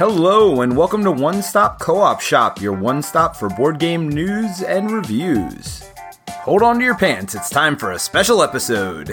Hello, and welcome to One Stop Co op Shop, your one stop for board game news and reviews. Hold on to your pants, it's time for a special episode.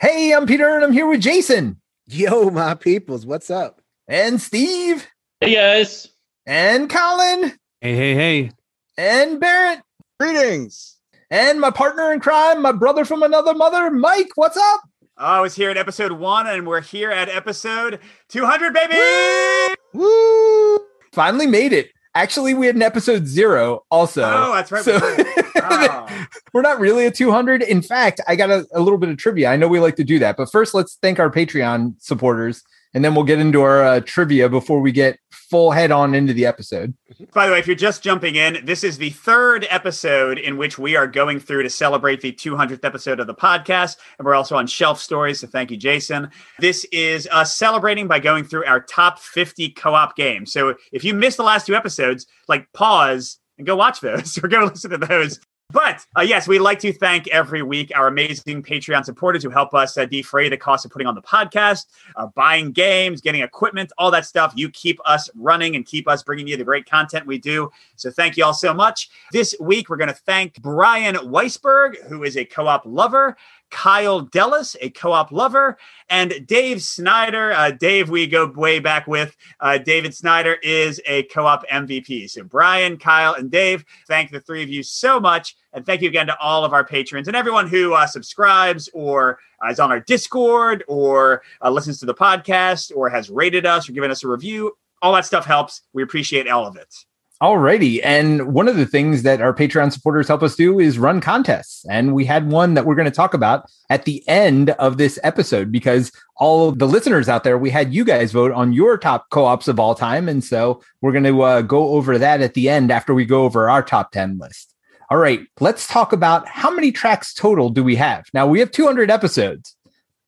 Hey, I'm Peter, and I'm here with Jason. Yo, my peoples, what's up? And Steve. Hey, guys. And Colin. Hey, hey, hey. And Barrett. Greetings. And my partner in crime, my brother from another mother, Mike. What's up? Oh, I was here at episode one, and we're here at episode 200, baby! Woo! Finally made it. Actually, we had an episode zero also. Oh, that's right. So- Oh. We're not really at 200. In fact, I got a, a little bit of trivia. I know we like to do that, but first, let's thank our Patreon supporters, and then we'll get into our uh, trivia before we get full head on into the episode. By the way, if you're just jumping in, this is the third episode in which we are going through to celebrate the 200th episode of the podcast. And we're also on Shelf Stories. So thank you, Jason. This is us celebrating by going through our top 50 co op games. So if you missed the last two episodes, like pause and go watch those or go listen to those. But uh, yes, we'd like to thank every week our amazing Patreon supporters who help us uh, defray the cost of putting on the podcast, uh, buying games, getting equipment, all that stuff. You keep us running and keep us bringing you the great content we do. So thank you all so much. This week, we're going to thank Brian Weisberg, who is a co op lover. Kyle Dellis, a co-op lover, and Dave Snyder. Uh, Dave, we go way back with. Uh, David Snyder is a co-op MVP. So Brian, Kyle, and Dave, thank the three of you so much, and thank you again to all of our patrons and everyone who uh, subscribes or uh, is on our Discord or uh, listens to the podcast or has rated us or given us a review. All that stuff helps. We appreciate all of it. Alrighty. And one of the things that our Patreon supporters help us do is run contests. And we had one that we're going to talk about at the end of this episode because all of the listeners out there, we had you guys vote on your top co ops of all time. And so we're going to uh, go over that at the end after we go over our top 10 list. All right. Let's talk about how many tracks total do we have? Now we have 200 episodes.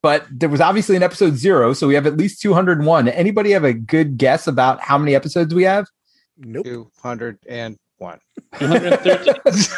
But there was obviously an episode zero, so we have at least 201. Anybody have a good guess about how many episodes we have? Nope. 201. 213.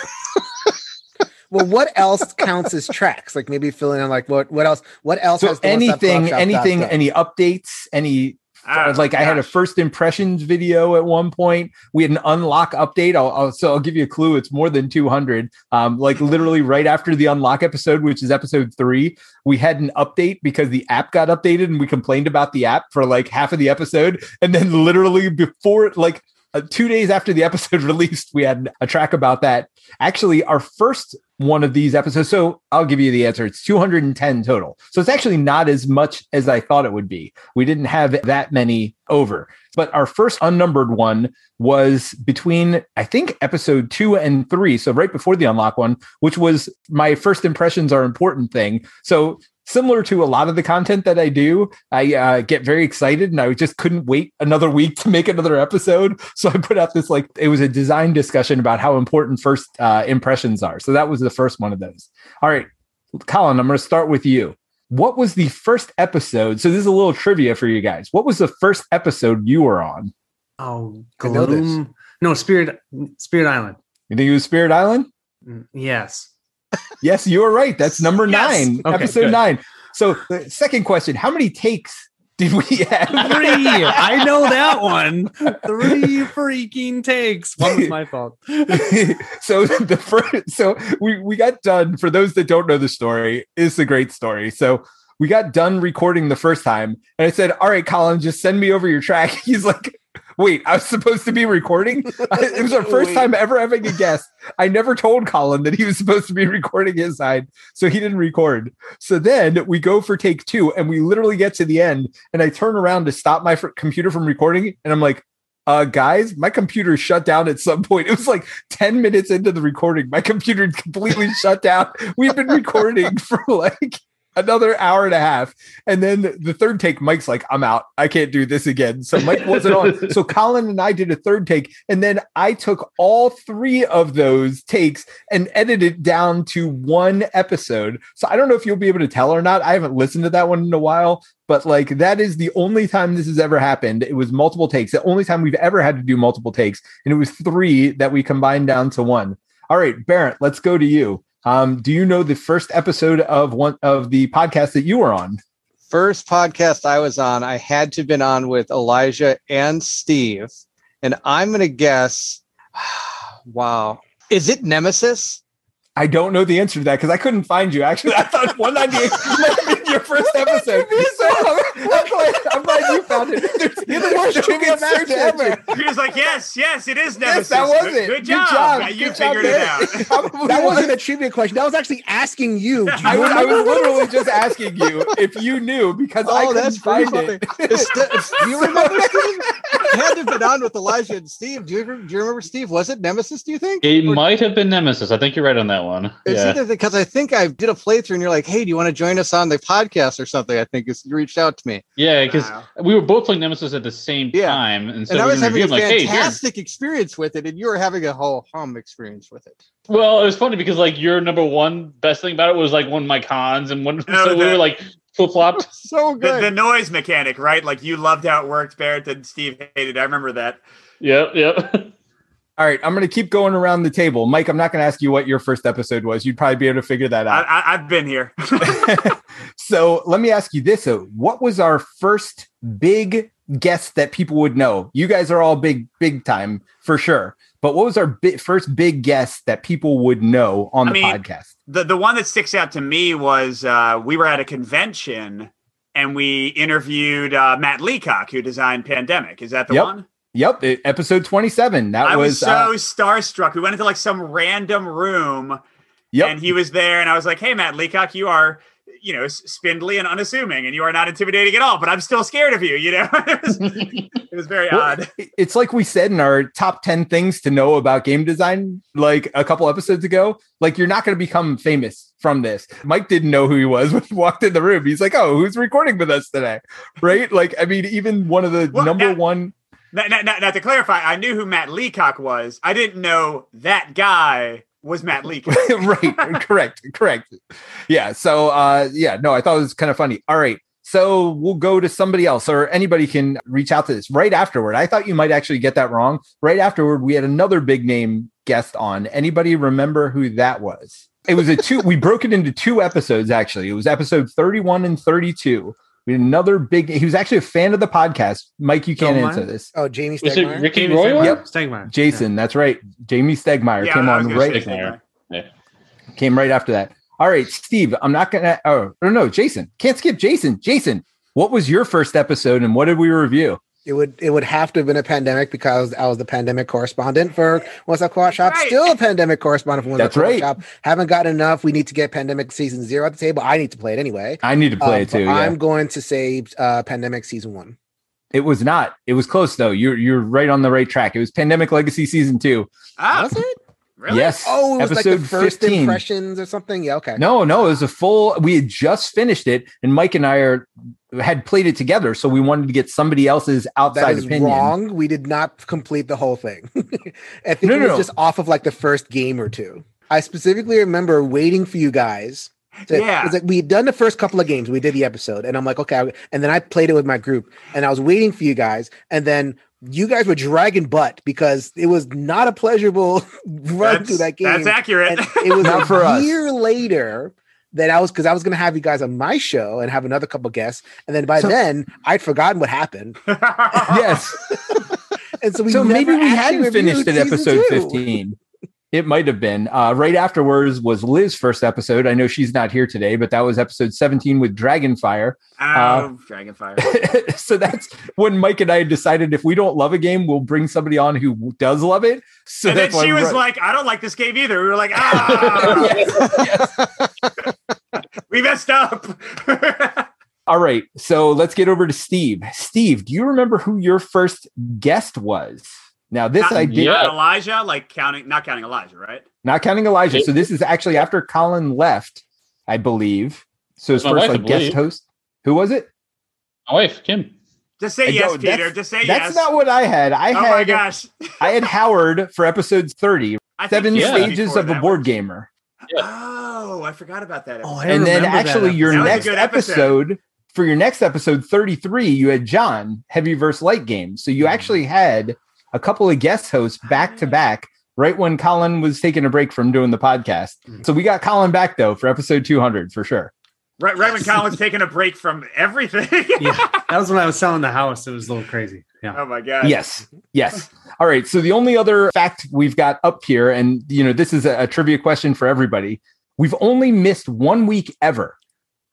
Well, what else counts as tracks? Like maybe filling in like what what else? What else so has the One Stop Co-op anything Shop anything dot com? any updates any Ah, like i had a first impressions video at one point we had an unlock update I'll, I'll so i'll give you a clue it's more than 200 um like literally right after the unlock episode which is episode three we had an update because the app got updated and we complained about the app for like half of the episode and then literally before like uh, two days after the episode released we had a track about that. Actually our first one of these episodes so i'll give you the answer. It's 210 total. So it's actually not as much as i thought it would be. We didn't have that many over. But our first unnumbered one was between i think episode two and three so right before the unlock one which was my first impressions are important thing. So similar to a lot of the content that I do, I uh, get very excited and I just couldn't wait another week to make another episode. So I put out this like it was a design discussion about how important first uh, impressions are. So that was the first one of those. All right, Colin, I'm going to start with you. What was the first episode? So this is a little trivia for you guys. What was the first episode you were on? Oh, I know this. Gloom. No, Spirit Spirit Island. You think it was Spirit Island? Mm, Yes. Yes, you were right. That's number Yes. nine, Okay, episode good. nine. So the second question: How many takes did we have? Three. I know that one. Three freaking takes. One was my fault. so the first so we we got done for those that don't know the story it's a great story so we got done recording the first time and i said all right colin just send me over your track he's like wait i was supposed to be recording it was our first time ever having a guest i never told colin that he was supposed to be recording his side so he didn't record so then we go for take two and we literally get to the end and i turn around to stop my computer from recording and i'm like uh, guys, my computer shut down at some point. It was like 10 minutes into the recording. My computer completely shut down. We've been recording for like another hour and a half. And then the third take, Mike's like, I'm out. I can't do this again. So Mike wasn't on. So Colin and I did a third take. And then I took all three of those takes and edited down to one episode. So I don't know if you'll be able to tell or not. I haven't listened to that one in a while, but like that is the only time this has ever happened. It was multiple takes. The only time we've ever had to do multiple takes. And it was three that we combined down to one. All right, Barrett, let's go to you. Um, do you know the first episode of one of the podcast that you were on? first podcast I was on, I had to have been on with Elijah and Steve. And I'm going to guess, wow. Is it Nemesis? I don't know the answer to that because I couldn't find you. Actually, I thought 198 might have been your first episode. So I'm, I'm glad, I'm glad you found it. There's- You're the worst there's trivia no search master ever. He was like, yes, yes, it is Nemesis. Yes, that was good, it. Good job. Yeah, you Good job figured it out. That was. wasn't a trivia question. That was actually asking you. Do I you was, I was literally just asking you if you knew because I Oh, couldn't that's find funny. it. It's st- it's- do you remember Steve? I had to have been on with Elijah and Steve. Do you, do you remember Steve? Was it Nemesis, do you think? It Or- might have been Nemesis. I think you're right on that one. It's yeah. because I think I did a playthrough and you're like, hey, do you want to join us on the podcast or something? I think you reached out to me. Yeah, because Wow. we were both playing Nemesis at the same Yeah. time, and so and I we was having a reviewed, like, hey, fantastic experience with it, and you were having a whole hum experience with it. Well, it was funny because like your number one best thing about it was like one of my cons, and one Oh, so we were like flip flopped. So good. the noise mechanic, right? Like you loved how it worked, Barrett, and Steve hated. it. I remember that. yep, yep. All right, I'm going to keep going around the table. Mike, I'm not going to ask you what your first episode was. You'd probably be able to figure that out. I, I've been here. so let me ask you this: though. What was our first big guest that people would know? You guys are all big, big time for sure. But what was our bi- first big guest that people would know on I the mean, podcast? the the one that sticks out to me was uh, we were at a convention and we interviewed uh, Matt Leacock, who designed Pandemic. Is that the Yep. one? Yep, it- episode 27. That I was, was, so uh, starstruck. We went into like some random room yep. and he was there, and I was like, "Hey, Matt Leacock, you are." You know, spindly and unassuming, and you are not intimidating at all. But I'm still scared of you. You know, it, was, it was very Well, odd. It's like we said in our top 10 things to know about game design, like a couple episodes ago. Like, you're not going to become famous from this. Mike didn't know who he was when he walked in the room. He's like, oh, who's recording with us today? Right? Like, I mean, even one of the Well, number that- one. Now, now, now, to clarify, I knew who Matt Leacock was. I didn't know that guy was Matt Leacock. right. Correct. Correct. Yeah. So, uh, yeah, no, I thought it was kind of funny. All right. So we'll go to somebody else or anybody can reach out to this right afterward. I thought you might actually get that wrong. Right afterward, we had another big name guest on. Anybody remember who that was? It was a two, we broke it into two episodes actually. It was episode 31 and 32. We had another big, he was actually a fan of the podcast. Mike, you can't Don't answer mind. this. Oh, Jamey Was it Stegmaier? Ricky Jamie Royal? Stegmaier. Yep. Stegmaier. Jason, that's right. Jamey Stegmaier Yeah, came on gonna right say Stegmaier. Stegmaier. came right after that. All right, Steve, I'm not gonna. Oh, or no, Jason, can't skip Jason. Jason, what was your first episode and what did we review? It would it would have to have been a pandemic because I was the pandemic correspondent for What's Up Co-op Shop. Right. Still a pandemic correspondent for What's Up That's Co-op right. Shop. Haven't gotten enough. We need to get pandemic season zero at the table. I need to play it anyway. I need to play Um, it too. Yeah. I'm going to say uh, pandemic season one. it was not. It was close though. You're you're right on the right track. It was Pandemic Legacy season two. Oh, Was it? Really? Yes. Oh, it was like episode the first 15. impressions or something. Yeah, okay. No, no, it was a full. We had just finished it, and Mike and I are had played it together, so we wanted to get somebody else's that outside is opinion. wrong. We did not complete the whole thing. I think No, it no, was no. just off of like the first game or two. I specifically remember waiting for you guys. To, Yeah. It's like we had done the first couple of games. We did the episode, and I'm like, okay. And then I played it with my group, and I was waiting for you guys, and then you guys were dragging butt because it was not a pleasurable run That's, through that game. that's accurate. And it was Not a for us. year later that I was because I was going to have you guys on my show and have another couple guests, and then by So- then I'd forgotten what happened, Yes. and so we so maybe we hadn't finished reviewed at episode two. 15 it might have been uh, right afterwards was liz's first episode i know she's not here today but that was episode 17 with dragonfire oh, Dragonfire. so that's when mike and i decided if we don't love a game we'll bring somebody on who does love it so and then she was brought- like, I don't like this game either. We were like, ah, Yes, yes. we messed up. all right so let's get over to steve steve do you remember who your first guest was now this Not- i did Yeah. Elijah, like counting, not counting Elijah, right? not counting Elijah. So this is actually after Colin left, I believe. So his first wife, like guest host. Who was it? My wife, Kim. Just say I yes, Peter. Just say That's yes. That's not what I had. I oh my had gosh. I had Howard for episode 30, I seven he was stages of a board one. gamer. Oh, I forgot about that. Oh. I and then remember that actually your That next good episode. episode. for your next episode 33, you had John, heavy versus light games. So you mm-hmm. actually had a couple of guest hosts back to back right when Colin was taking a break from doing the podcast. Hmm. So we got Colin back though for episode 200 for sure. Right, right when Colin was taking a break from everything. Yeah, that was when I was selling the house. It was a little crazy. Yeah. oh my god. Yes. Yes. All right. So the only other fact we've got up here, and you know, this is a, a trivia question for everybody. We've only missed one week ever.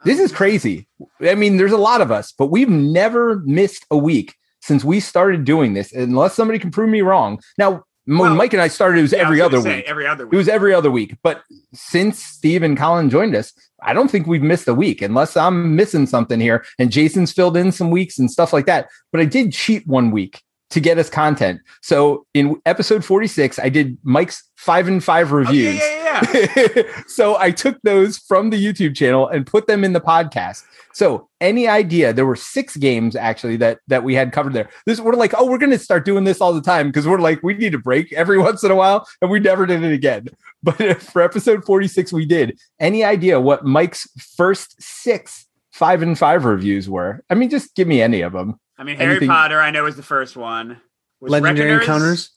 This is crazy. I mean, there's a lot of us, but we've never missed a week since we started doing this, unless somebody can prove me wrong. Now, when Well, Mike and I started, it was Yeah, every was other say, week. Every other week. It was every other week. But since Steve and Colin joined us, I don't think we've missed a week unless I'm missing something here. And Jason's filled in some weeks and stuff like that. But I did cheat one week to get us content. So in episode 46, I did Mike's five and five Oh, yeah, reviews. yeah, yeah. so I took those from the YouTube channel and put them in the podcast. So any idea? There were six games actually that that we had covered there. This we're like, oh, we're gonna start doing this all the time because we're like, we need a break every once in a while, and we never did it again. But for episode 46, we did. Any idea what Mike's first six five and five reviews were? I mean, just give me any of them. I mean, Harry Anything- Potter. I know was the first one. Was Legendary Reckoners- encounters.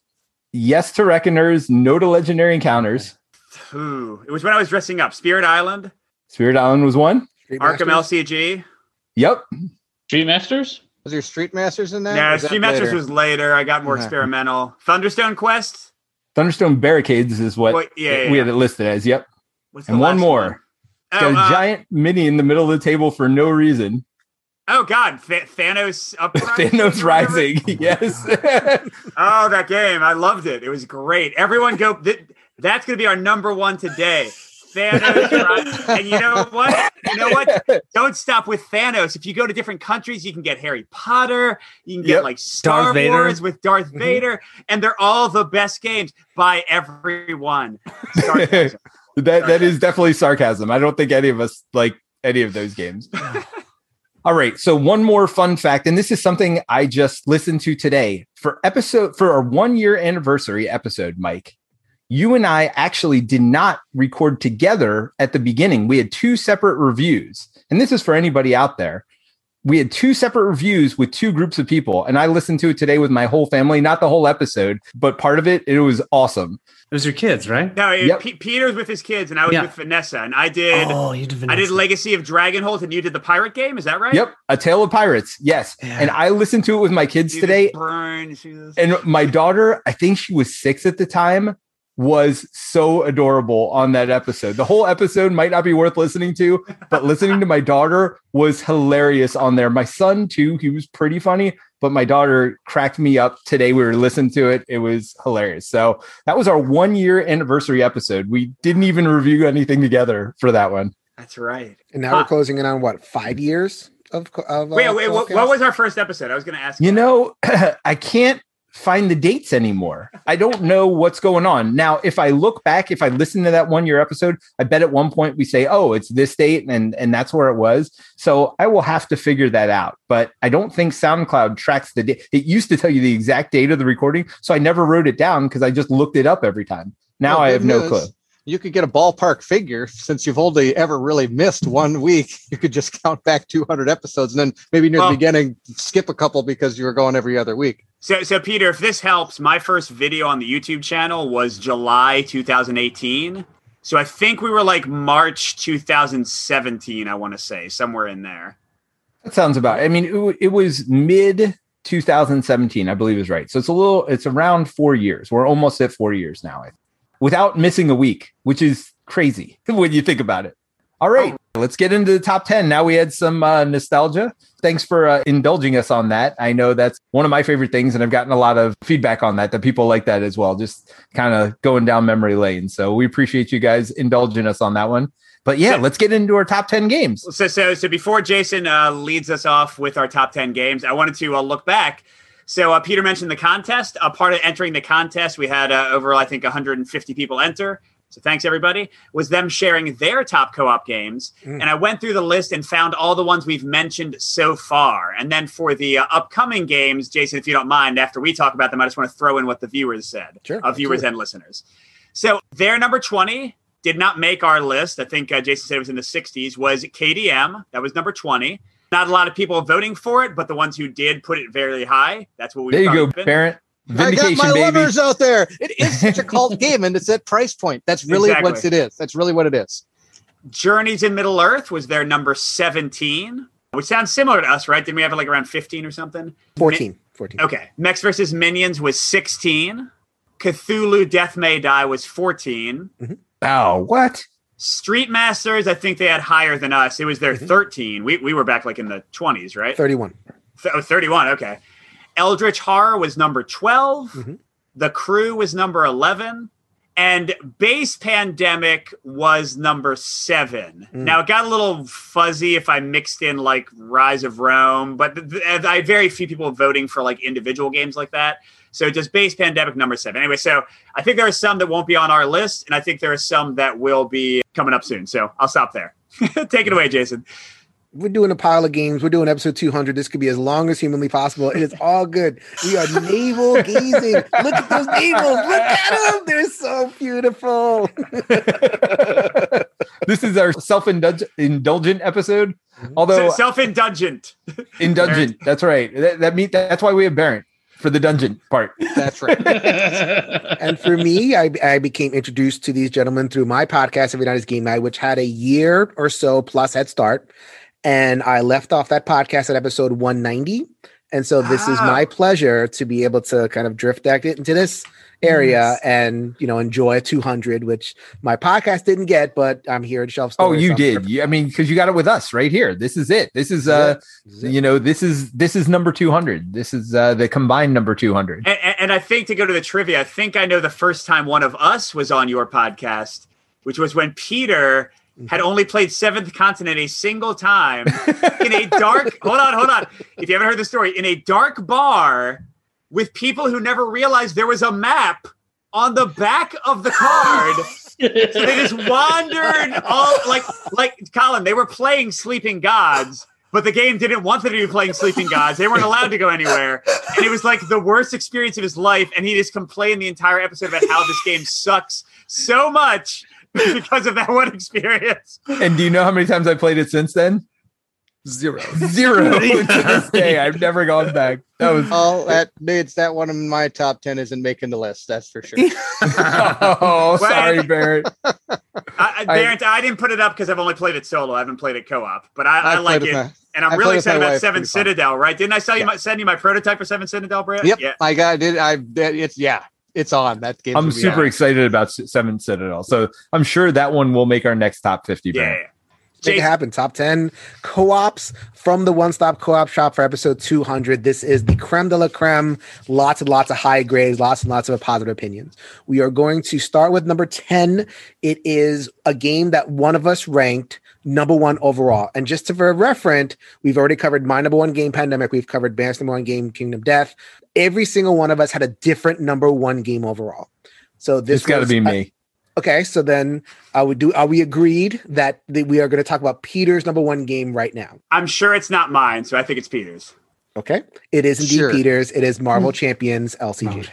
Yes to Reckoners, no to Legendary Encounters. Ooh, it was when I was dressing up. Spirit Island, Spirit Island was one. Street Arkham Masters? LCG. Yep. Street Masters? Was there Street Masters in that? Yeah, Or was that Street Masters later? was later. I got more Yeah. experimental. Thunderstone Quest. Thunderstone Barricades is what Well, yeah, yeah, we had it listed as. Yep. What's the And one last more. Oh, Got a uh, giant mini in the middle of the table for no reason. Oh God, Th- Thanos uprising. Thanos? Rising. Yes. Oh, that game! I loved it. It was great. Everyone go. Th- that's going to be our number one today. Thanos, Rising. and you know what? You know what? Don't stop with Thanos. If you go to different countries, you can get Harry Potter. You can get Yep. like Star Darth Vader. Wars with Darth Mhm. Vader, and they're all the best games by everyone. That that is definitely sarcasm. I don't think any of us like any of those games. All right, so one more fun fact, and this is something I just listened to today for episode for our one year anniversary episode, Mike. You and I actually did not record together at the beginning. We had two separate reviews, and this is for anybody out there. We had two separate reviews with two groups of people, and I listened to it today with my whole family, not the whole episode, but part of it. It was awesome. It was your kids, right? No, it, Yep. Pe- Peter's with his kids, and I was Yeah. with Vanessa, and I did. Oh, you did. I did Vanessa. Legacy of Dragonholt, and you did the pirate game. Is that right? Yep, A Tale of Pirates. Yes. Yeah. And I listened to it with my kids You today. Burn. see this? And my daughter, I think she was six at the time, was so adorable on that episode. The whole episode might not be worth listening to, but listening to my daughter was hilarious on there. My son, too, he was pretty funny, but my daughter cracked me up today. We were listening to it. It was hilarious. So that was our one year anniversary episode. We didn't even review anything together for that one. That's right. And now Huh. we're closing in on what five years of co- of. Wait, uh, wait. What, what was our first episode? I was going to ask. You that. know, I can't find the dates anymore. I don't know what's going on. Now, if I look back, if I listen to that one year episode, I bet at one point we say, "Oh, it's this date," and and that's where it was. So I will have to figure that out. But I don't think SoundCloud tracks the date. It used to tell you the exact date of the recording, so I never wrote it down because I just looked it up every time. Now Well, I good have no clue. You could get a ballpark figure since you've only ever really missed one week. You could just count back 200 episodes and then maybe near Well- the beginning skip a couple because you were going every other week. So, so Peter, if this helps, my first video on the YouTube channel was July 2018. So I think we were like March 2017. I want to say somewhere in there. That sounds about. I mean, it, it was mid 2017, I believe is right. So it's a little. It's around four years. We're almost at four years now, I- without missing a week, which is crazy when you think about it. All right, let's get into the top 10. Now we had some uh, nostalgia. Thanks for uh, indulging us on that. I know that's one of my favorite things, and I've gotten a lot of feedback on that, that people like that as well, just kind of going down memory lane. So we appreciate you guys indulging us on that one. But yeah, So- let's get into our top 10 games. So, so, so before Jason uh, leads us off with our top 10 games, I wanted to uh, look back. So uh, Peter mentioned the contest. A part of entering the contest, we had uh, over, I think, 150 people enter. So thanks everybody. Was them sharing their top co-op games, Mm. and I went through the list and found all the ones we've mentioned so far. And then for the uh, upcoming games, Jason, if you don't mind, after we talk about them, I just want to throw in what the viewers said, Sure, uh, viewers and listeners. So their number 20 did not make our list. I think uh, Jason said it was in the 60s. Was KDM that was number 20. Not a lot of people voting for it, but the ones who did put it very high. That's what we. There you go, Barrett. Vindication, I got my baby. lovers out there. It is such a cult game and it's at price point. That's really what it is. That's really what it is. Journeys in Middle Earth was their number 17, which sounds similar to us, right? Didn't we have it like around 15 or something? 14. 14. Okay. Mechs versus Minions was 16. Cthulhu Death May Die was 14. Oh, what? Street Masters, I think they had higher than us. It was their Mhm. 13. We, we were back like in the 20s, right? 31. Th- oh, 31. Okay. Eldritch Horror was number 12. Mhm. The Crew was number 11. And Base Pandemic was number seven. Mm. Now, it got a little fuzzy if I mixed in like Rise of Rome, but th- th- I had very few people voting for like individual games like that. So just Base Pandemic number seven. Anyway, so I think there are some that won't be on our list, and I think there are some that will be coming up soon. So I'll stop there. Take it away, Jason. We're doing a pile of games. We're doing episode 200. This could be as long as humanly possible. It is all good. We are navel gazing. Look at those navels. Look at them. They're so beautiful. This is our self-indulgent episode. Mhm. Although Self-indulgent. indulgent, that's right. That, that mean that's why we have Baron for the dungeon part. That's right. and for me, I, I became introduced to these gentlemen through my podcast, Every Night is Game Night, which had a year or so plus head start. And I left off that podcast at episode 190. And so this is Ah. my pleasure to be able to kind of drift back into this area and you know enjoy 200, which my podcast didn't get, but I'm here at Shelf Oh, you did. perfect. You, I mean, because you got it with us right here. This is it. This is uh, This is you know, this is this is number two hundred. This is uh the combined number two hundred. And, and- and I think to go to the trivia, I think I know the first time one of us was on your podcast, which was when Peter had only played Seventh Continent a single time in a dark. hold on, hold on. If you haven't heard the story, in a dark bar with people who never realized there was a map on the back of the card. So they just wandered all like like Colin. They were playing Sleeping Gods, but the game didn't want them to be playing Sleeping Gods. They weren't allowed to go anywhere, and it was like the worst experience of his life. And he just complained the entire episode about how this game sucks so much because of that one experience. And do you know how many times I played it since then? Zero. Zero to this day. I've never gone back. That was Oh, that it's that one in my top ten isn't making the list. That's for sure. oh, sorry, Barrett. I, I, Barrett, I didn't put it up because I've only played it solo. I haven't played it co-op, but I, I, I've like it, my- and I'm I really played with my excited about. Seven Pretty fun. Citadel. Right? Didn't I sell you Yeah. my, send you my prototype for Seven Citadel, Brett? Yep, Yeah. I got it. I it's yeah, it's on that game. I'm super excited about Seven Citadel. So I'm sure that one will make our next top 50. Yeah. Barrett. yeah. Make it happen. Top 10 co-ops from the One Stop Co-op Shop for episode 200. This is the creme de la creme. Lots and lots of high grades, lots and lots of positive opinions. We are going to start with number 10. It is a game that one of us ranked number one overall. And just to for reference, we've already covered my number one game, Pandemic. We've covered Band's number one game, Kingdom Death. Every single one of us had a different number one game overall. So this got to be me. Okay, so then uh, I would do. Are we agreed that the, we are going to talk about Peter's number one game right now? I'm sure it's not mine, so I think it's Peter's. Okay, it is indeed Sure. Peter's. It is Marvel hmm. Champions LCG.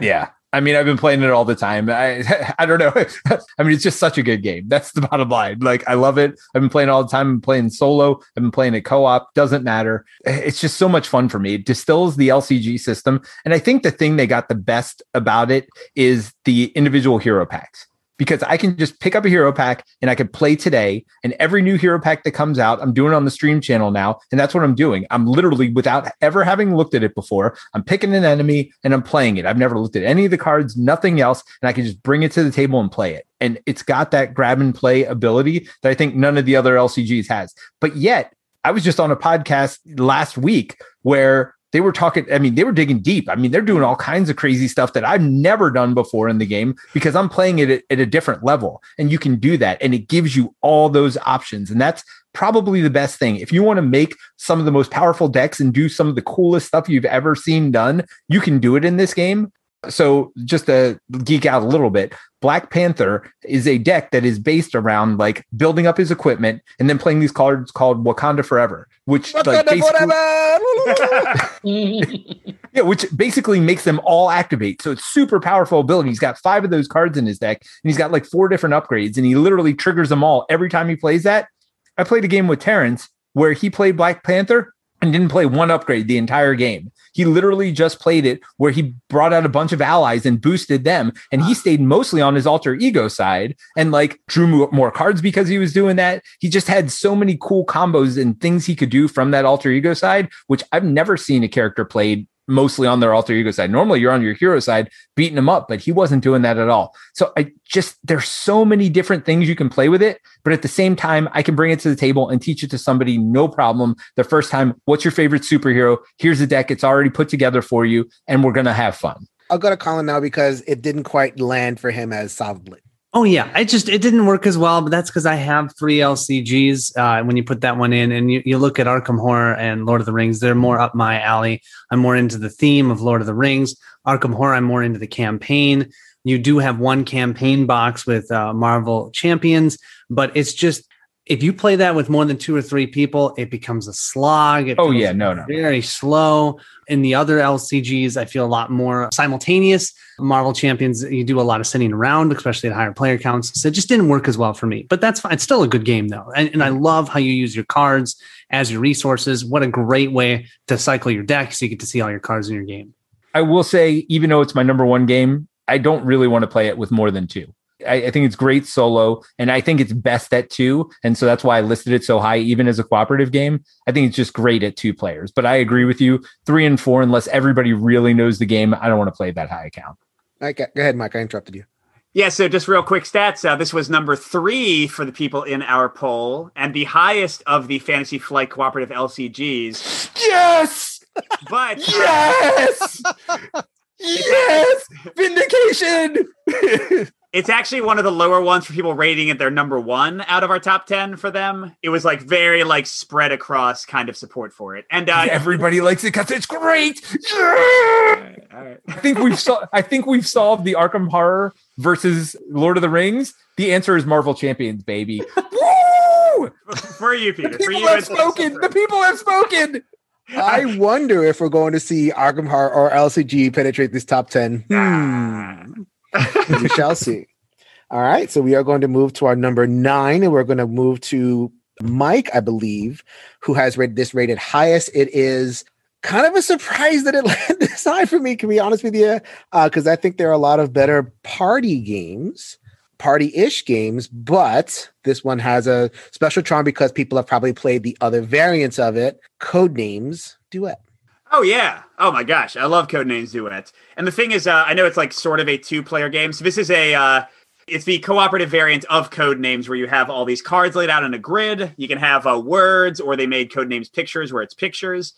Yeah. I mean, I've been playing it all the time. I I don't know. I mean, it's just such a good game. That's the bottom line. Like, I love it. I've been playing it all the time. I'm playing solo. I've been playing it co-op. Doesn't matter. It's just so much fun for me. It distills the LCG system, and I think the thing they got the best about it is the individual hero packs. Because I can just pick up a hero pack and I could play today, and every new hero pack that comes out, I'm doing it on the stream channel now, and that's what I'm doing. I'm literally without ever having looked at it before. I'm picking an enemy and I'm playing it. I've never looked at any of the cards, nothing else, and I can just bring it to the table and play it. And it's got that grab and play ability that I think none of the other LCGs has. But yet, I was just on a podcast last week where they were talking. I mean, they were digging deep. I mean, they're doing all kinds of crazy stuff that I've never done before in the game because I'm playing it at, at a different level. And you can do that. And it gives you all those options. And that's probably the best thing. If you want to make some of the most powerful decks and do some of the coolest stuff you've ever seen done, you can do it in this game. So just to geek out a little bit, Black Panther is a deck that is based around like building up his equipment and then playing these cards called Wakanda Forever, which like Wakanda basically, forever! yeah, which basically makes them all activate. So it's super powerful ability. He's got five of those cards in his deck, and he's got like four different upgrades, and he literally triggers them all every time he plays that. I played a game with Terrence where he played Black Panther. And didn't play one upgrade the entire game. He literally just played it where he brought out a bunch of allies and boosted them. And he stayed mostly on his alter ego side and like drew more cards because he was doing that. He just had so many cool combos and things he could do from that alter ego side, which I've never seen a character played mostly on their alter ego side. Normally you're on your hero side beating them up, but he wasn't doing that at all. So I just there's so many different things you can play with it, but at the same time I can bring it to the table and teach it to somebody no problem. The first time, what's your favorite superhero? Here's a deck it's already put together for you and we're going to have fun. I'll go to Colin now because it didn't quite land for him as solidly. Oh yeah, I just it didn't work as well, but that's because I have three LCGs. Uh, when you put that one in, and you, you look at Arkham Horror and Lord of the Rings, they're more up my alley. I'm more into the theme of Lord of the Rings. Arkham Horror, I'm more into the campaign. You do have one campaign box with uh, Marvel Champions, but it's just if you play that with more than two or three people, it becomes a slog. Oh, yeah, no, no. very slow. In the other LCGs, I feel a lot more simultaneous. Marvel Champions, you do a lot of sitting around, especially at higher player counts. So it just didn't work as well for me. But that's fine. It's still a good game though, and, and I love how you use your cards as your resources. What a great way to cycle your deck, so you get to see all your cards in your game. I will say, even though it's my number one game, I don't really want to play it with more than two. I, I think it's great solo, and I think it's best at two. And so that's why I listed it so high, even as a cooperative game. I think it's just great at two players. But I agree with you, three and four, unless everybody really knows the game, I don't want to play that high account. Okay, go ahead, Mike. I interrupted you. Yeah, so just real quick stats. Uh, this was number three for the people in our poll, and the highest of the Fantasy Flight Cooperative LCGs. Yes! But Yes! yes! Vindication! it's actually one of the lower ones for people rating it their number one out of our top ten for them. It was like very like spread across kind of support for it, and uh, Everybody likes it because it's great. all right, all right. I think we've sol- I think we've solved the Arkham Horror versus Lord of the Rings. The answer is Marvel Champions, baby. Woo! for you, Peter. The For people you, have spoken. The people have spoken. I wonder if we're going to see Arkham Horror or LCG penetrate this top 10. Hmm. We shall see. All right. So we are going to move to our number nine, and we're going to move to Mike, I believe, who has rated this rated highest. It is kind of a surprise that it landed this high for me, to be honest with you, uh, because I think there are a lot of better party games, party ish games, but this one has a special charm because people have probably played the other variants of it, Code Codenames Duet. Oh yeah. Oh my gosh. I love Codenames Duet. And the thing is, uh, I know it's like sort of a two-player game. So this is a uh, it's the cooperative variant of Codenames where you have all these cards laid out in a grid. You can have uh, words, or they made Codenames pictures where it's pictures.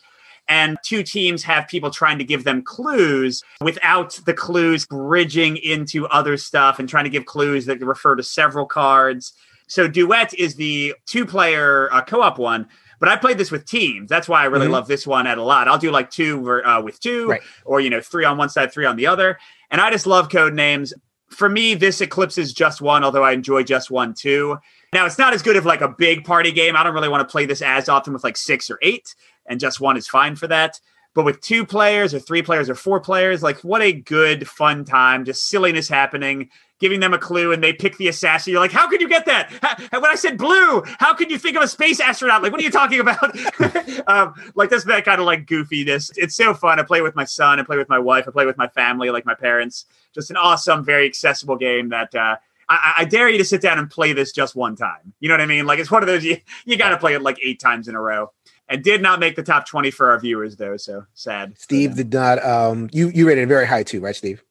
And two teams have people trying to give them clues without the clues bridging into other stuff and trying to give clues that refer to several cards. So Duet is the two-player uh, co-op one, but I played this with teams. That's why I really Mhm. love this one at a lot. I'll do like two uh, with two, Right. or you know, three on one side, three on the other. And I just love code names. For me, this eclipses just one, although I enjoy just one too. Now it's not as good of like a big party game. I don't really want to play this as often with like six or eight, and just one is fine for that. But with two players or three players or four players, like what a good fun time, just silliness happening, giving them a clue and they pick the assassin. You're like, how could you get that? How- when I said blue, how could you think of a space astronaut? Like, what are you talking about? um, like that's that kind of like goofiness. It's so fun. I play with my son, I play with my wife, I play with my family, like my parents. Just an awesome, very accessible game that uh, I, I dare you to sit down and play this just one time. You know what I mean? Like it's one of those you, you got to play it like eight times in a row. And did not make the top twenty for our viewers though, so sad. Steve did not. Um, you you rated it very high too, right, Steve?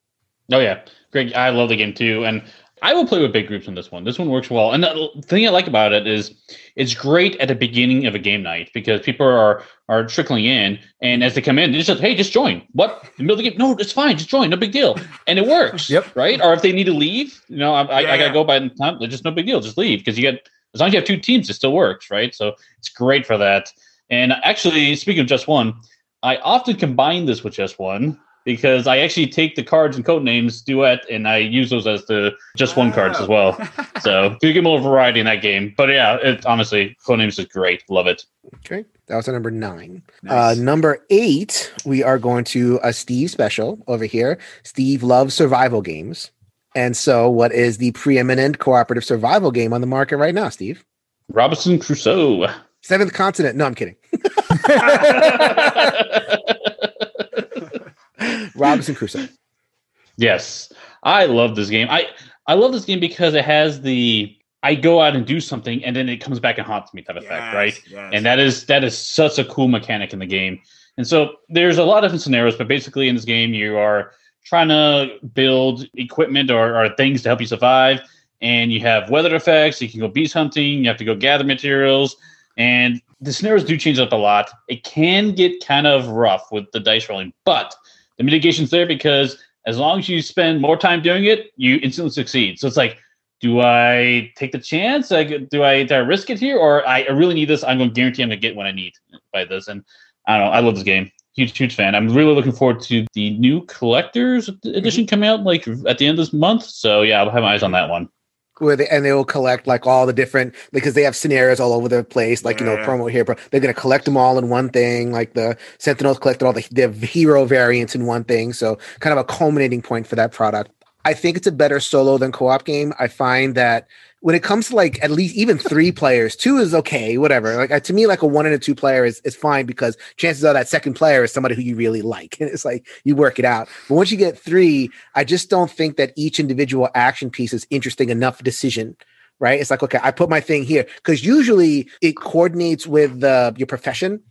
Oh yeah, great. I love the game too, and I will play with big groups in this one. This one works well, and the thing I like about it is it's great at the beginning of a game night because people are are trickling in, and as they come in, they just say, hey, just join. What in the middle of the game? No, it's fine. Just join. No big deal, and it works. Yep. Right. Or if they need to leave, you know, I, I, Yeah, I gotta go by the time. It's just no big deal. Just leave because you get as long as you have two teams, it still works. Right. So it's great for that. And actually, speaking of just one, I often combine this with just one because I actually take the cards and code names duet and I use those as the just one cards as well. So you get more variety in that game. But yeah, it honestly, code names is great. Love it. Okay, that was our number nine. Nice. Uh, number eight, we are going to a Steve special over here. Steve loves survival games, and so what is the preeminent cooperative survival game on the market right now, Steve? Robinson Crusoe. Seventh Continent. No, I'm kidding. Robinson Crusoe. yes, I love this game. I I love this game because it has the I go out and do something and then it comes back and haunts me type of effect, right? Yes. And that is that is such a cool mechanic in the game. And so there's a lot of different scenarios, but basically in this game you are trying to build equipment or, or things to help you survive. And you have weather effects. You can go beast hunting. You have to go gather materials. And the scenarios do change up a lot. It can get kind of rough with the dice rolling, but the mitigation's there because as long as you spend more time doing it, you instantly succeed. So it's like, do I take the chance? Like, do I do I risk it here, or I, I really need this? I'm going to guarantee I'm going to get what I need by this. And I don't know. I love this game. Huge, huge fan. I'm really looking forward to the new collector's mm-hmm. edition coming out like at the end of this month. So yeah, I'll have my eyes on that one. Where they and they will collect like all the different because they have scenarios all over the place, like you know, Yeah. promo here, but they're gonna collect them all in one thing. Like the Sentinels collected all the, the hero variants in one thing, so kind of a culminating point for that product. I think it's a better solo than co-op game. I find that when it comes to like at least even three players, two is okay, whatever. Like uh, to me, like a one and a two player is, is fine because chances are that second player is somebody who you really like. And it's like you work it out. But once you get three, I just don't think that each individual action piece is interesting enough decision. Right. It's like, okay, I put my thing here because usually it coordinates with uh, your profession.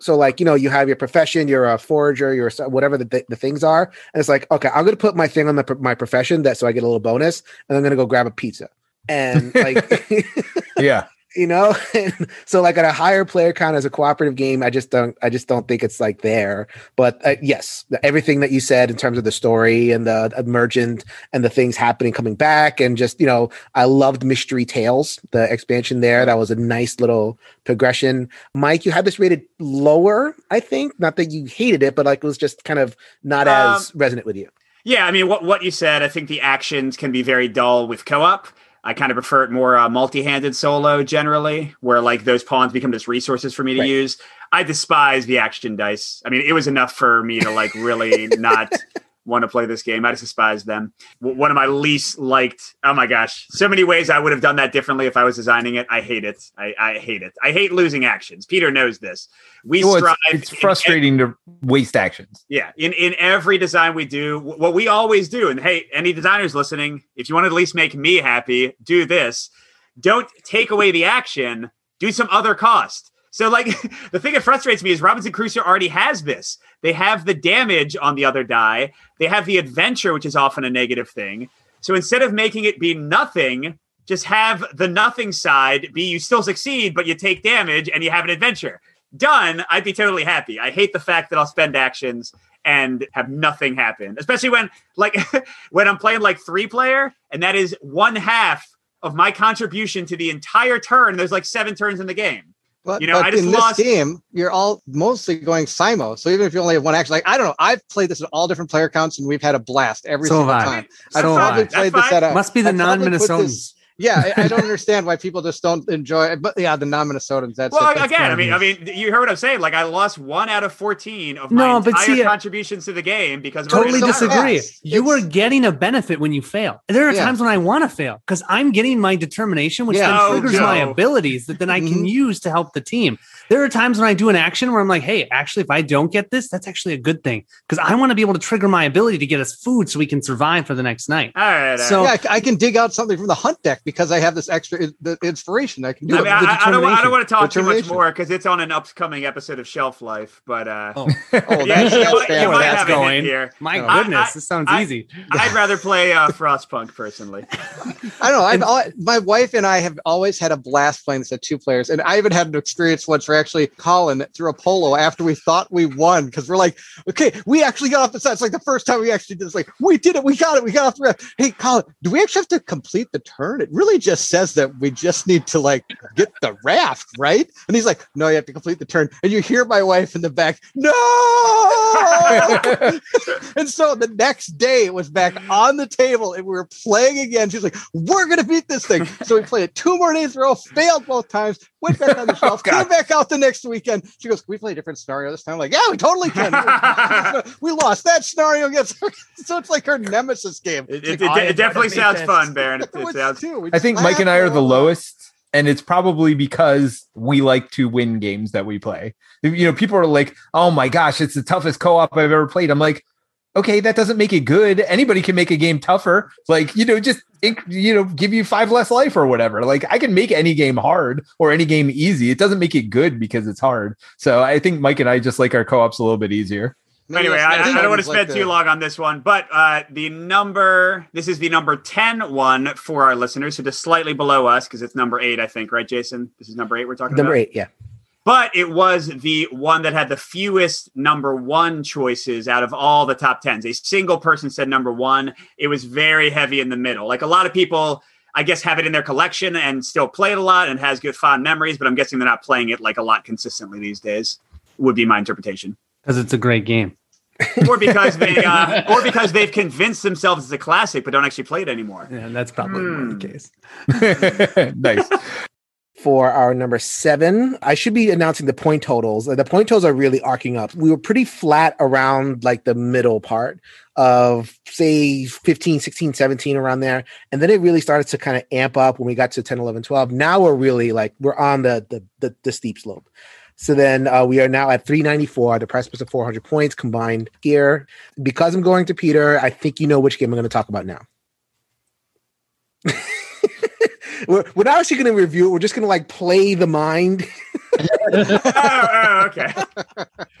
So like, you know, you have your profession, you're a forager, you're a, whatever the, the, things are. And it's like, okay, I'm going to put my thing on the, my profession that so I get a little bonus and I'm going to go grab a pizza. And like, yeah. you know and so like at a higher player count as a cooperative game i just don't i just don't think it's like there. But uh, yes everything that you said in terms of the story and the emergent and the things happening coming back and just you know i loved mystery tales the expansion there. That was a nice little progression. Mike you had this rated lower i think. Not that you hated it but like it was just kind of not Um, as resonant with you. Yeah, I mean, what what you said, I think the actions can be very dull with co-op. I kind of prefer it more uh, multi-handed solo generally, where like those pawns become just resources for me to Right. use. I despise the action dice. I mean, it was enough for me to like really not want to play this game. I just despise them. One of my least liked. Oh my gosh, so many ways I would have done that differently if I was designing it. I hate it. I, I hate it. I hate losing actions. Peter knows this. We Well, strive. it's, it's in frustrating to waste actions. yeah, in in every design we do, what we always do, and hey, any designers listening, if you want to at least make me happy, do this. Don't take away the action. Do some other cost. So, like, the thing that frustrates me is Robinson Crusoe already has this. They have the damage on the other die. They have the adventure, which is often a negative thing. So instead of making it be nothing, just have the nothing side be you still succeed, but you take damage and you have an adventure. Done. I'd be totally happy. I hate the fact that I'll spend actions and have nothing happen, especially when like when I'm playing like three player, and that is one half of my contribution to the entire turn. There's like seven turns in the game. But, You know, but I just in lost- this game, you're all mostly going Simo. So even if you only have one action, like I don't know, I've played this in all different player counts and we've had a blast every So single have I. time. That's I've So probably I. played That's this at a Must be the I'd probably put non-Minnesotans. this- Yeah, I, I don't understand why people just don't enjoy it. But yeah, the non-Minnesotans. That's Well, it. That's again, I mean, I mean, you heard what I'm saying. Like, I lost one out of fourteen of my No, but entire see, uh, contributions to the game because of totally my disagree. yes, you it's- are getting a benefit when you fail. There are Yeah. times when I want to fail because I'm getting my determination, which Yeah. then Oh, triggers my abilities that then I can Mhm. use to help the team. There are times when I do an action where I'm like, hey, actually, if I don't get this, that's actually a good thing because I want to be able to trigger my ability to get us food so we can survive for the next night. All right. all So- right. yeah, I can dig out something from the hunt deck because I have this extra the inspiration. I can do I it. I, the I don't, I don't want to talk too much more because it's on an upcoming episode of Shelf Life. But uh, Oh, oh, yeah, that's, you that's might- you might that's have a going. here. My I- goodness, this sounds I- easy. I'd rather play uh, Frostpunk personally. I don't know. I've And- al- my wife and I have always had a blast playing this at two players, and I even had an experience once where actually Colin threw a polo after we thought we won because we're like, okay, we actually got off the set. It's like the first time we actually did this. Like, we did it, we got it, we got off the raft. Hey, Colin, do we actually have to complete the turn? It really just says that we just need to like get the raft, right? And he's like, no, you have to complete the turn. And you hear my wife in the back, no. and so the next day it was back on the table and we were playing again. She's like, we're going to beat this thing. So we played it two more days in a row, failed both times, went back on the shelf, Oh, came back out the next weekend. She goes, Can we play a different scenario this time? I'm like, yeah, we totally can. we lost that scenario against So it's like her nemesis game. It, It's it, like, it, it definitely sounds fun, Baron. It, It it sounds. too. I think Mike and I are the laughed. lowest and it's probably because we like to win games that we play. You know, people are like, "Oh my gosh, it's the toughest co-op I've ever played." I'm like, "Okay, that doesn't make it good. Anybody can make a game tougher. Like, you know, just you know, give you five less life or whatever. Like, I can make any game hard or any game easy. It doesn't make it good because it's hard. So I think Mike and I just like our co-ops a little bit easier. Maybe anyway, I, I, don't want to spend like too long on this one, but uh, the number, this is the number 10 one for our listeners, so just slightly below us because it's number eight, I think, right, Jason? This is number eight we're talking about. number eight, yeah. But it was the one that had the fewest number one choices out of all the top tens. A single person said number one. It was very heavy in the middle. Like a lot of people, I guess, have it in their collection and still play it a lot and has good fond memories, but I'm guessing they're not playing it like a lot consistently these days, would be my interpretation because it's a great game. or because they uh, or because they've convinced themselves it's a classic but don't actually play it anymore. Yeah, that's probably mm. the case. nice. For our number seven, I should be announcing the point totals. The point totals are really arcing up. We were pretty flat around like the middle part of say 15, 16, 17 around there. And then it really started to kind of amp up when we got to 10, 11, 12. Now we're really like we're on the the, the, the steep slope. So then uh, we are now at 394. The precipice of 400 points combined here. Because I'm going to Peter, I think you know which game I'm going to talk about now. we're, we're not actually going to review it. We're just going to like play the mind. oh, oh, okay.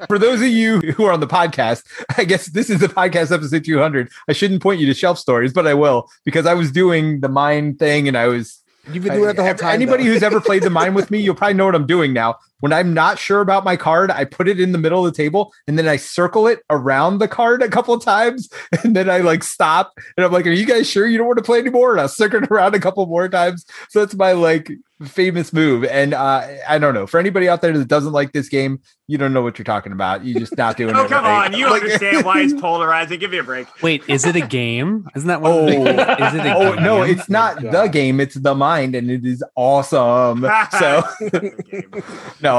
For those of you who are on the podcast, I guess this is the podcast episode 200. I shouldn't point you to shelf stories, but I will because I was doing the mind thing and I was You've been doing it the whole time. Anybody though. who's ever played the mind with me, you'll probably know what I'm doing now. When I'm not sure about my card, I put it in the middle of the table and then I circle it around the card a couple of times. And then I like stop and I'm like, Are you guys sure you don't want to play anymore? And I'll circle it around a couple more times. So that's my like famous move. And uh, I don't know. For anybody out there that doesn't like this game, you don't know what you're talking about. You're just not doing oh, it. come right. on. You like, understand why it's polarizing. Give me a break. Wait, is it a game? Isn't that what oh, is it a oh game? no, it's not oh, the game, it's the mind, and it is awesome. so no,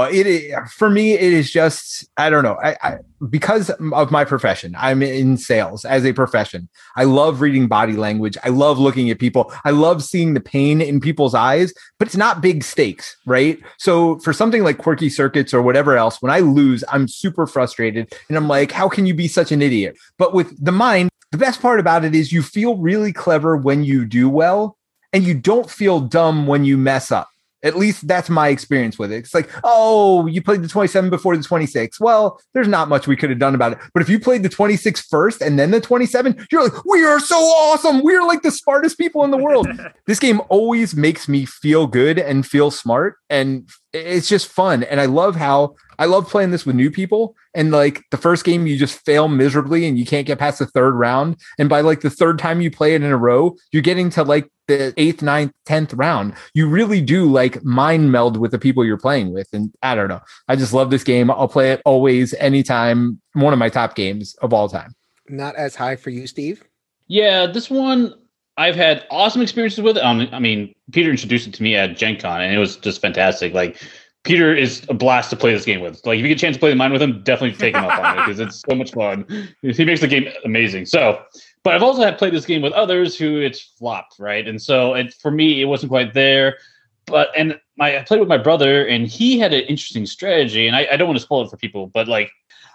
for me, it is just I don't know. I, I because of my profession, I'm in sales as a profession. I love reading body language. I love looking at people. I love seeing the pain in people's eyes, but it's not big stakes, right? So for something like quirky circuits or whatever else, when I lose, I'm super frustrated and I'm like, how can you be such an idiot? But with the mind, the best part about it is you feel really clever when you do well and you don't feel dumb when you mess up. At least that's my experience with it. It's like, oh, you played the 27 before the 26. Well, there's not much we could have done about it. But if you played the 26 first and then the 27, you're like, we are so awesome. We're like the smartest people in the world. this game always makes me feel good and feel smart. And it's just fun. And I love how I love playing this with new people. And like the first game, you just fail miserably and you can't get past the third round. And by like the third time you play it in a row, you're getting to like the eighth, ninth, tenth round. You really do like mind meld with the people you're playing with. And I don't know. I just love this game. I'll play it always, anytime. One of my top games of all time. Not as high for you, Steve. Yeah, this one I've had awesome experiences with it. Um, I mean, Peter introduced it to me at Gen Con and it was just fantastic. Like Peter is a blast to play this game with. Like if you get a chance to play the mind with him, definitely take him up on it because it's so much fun. He makes the game amazing. So, but I've also had played this game with others who it's flopped, right? And so it for me it wasn't quite there. But and my I played with my brother and he had an interesting strategy, and I, I don't want to spoil it for people, but like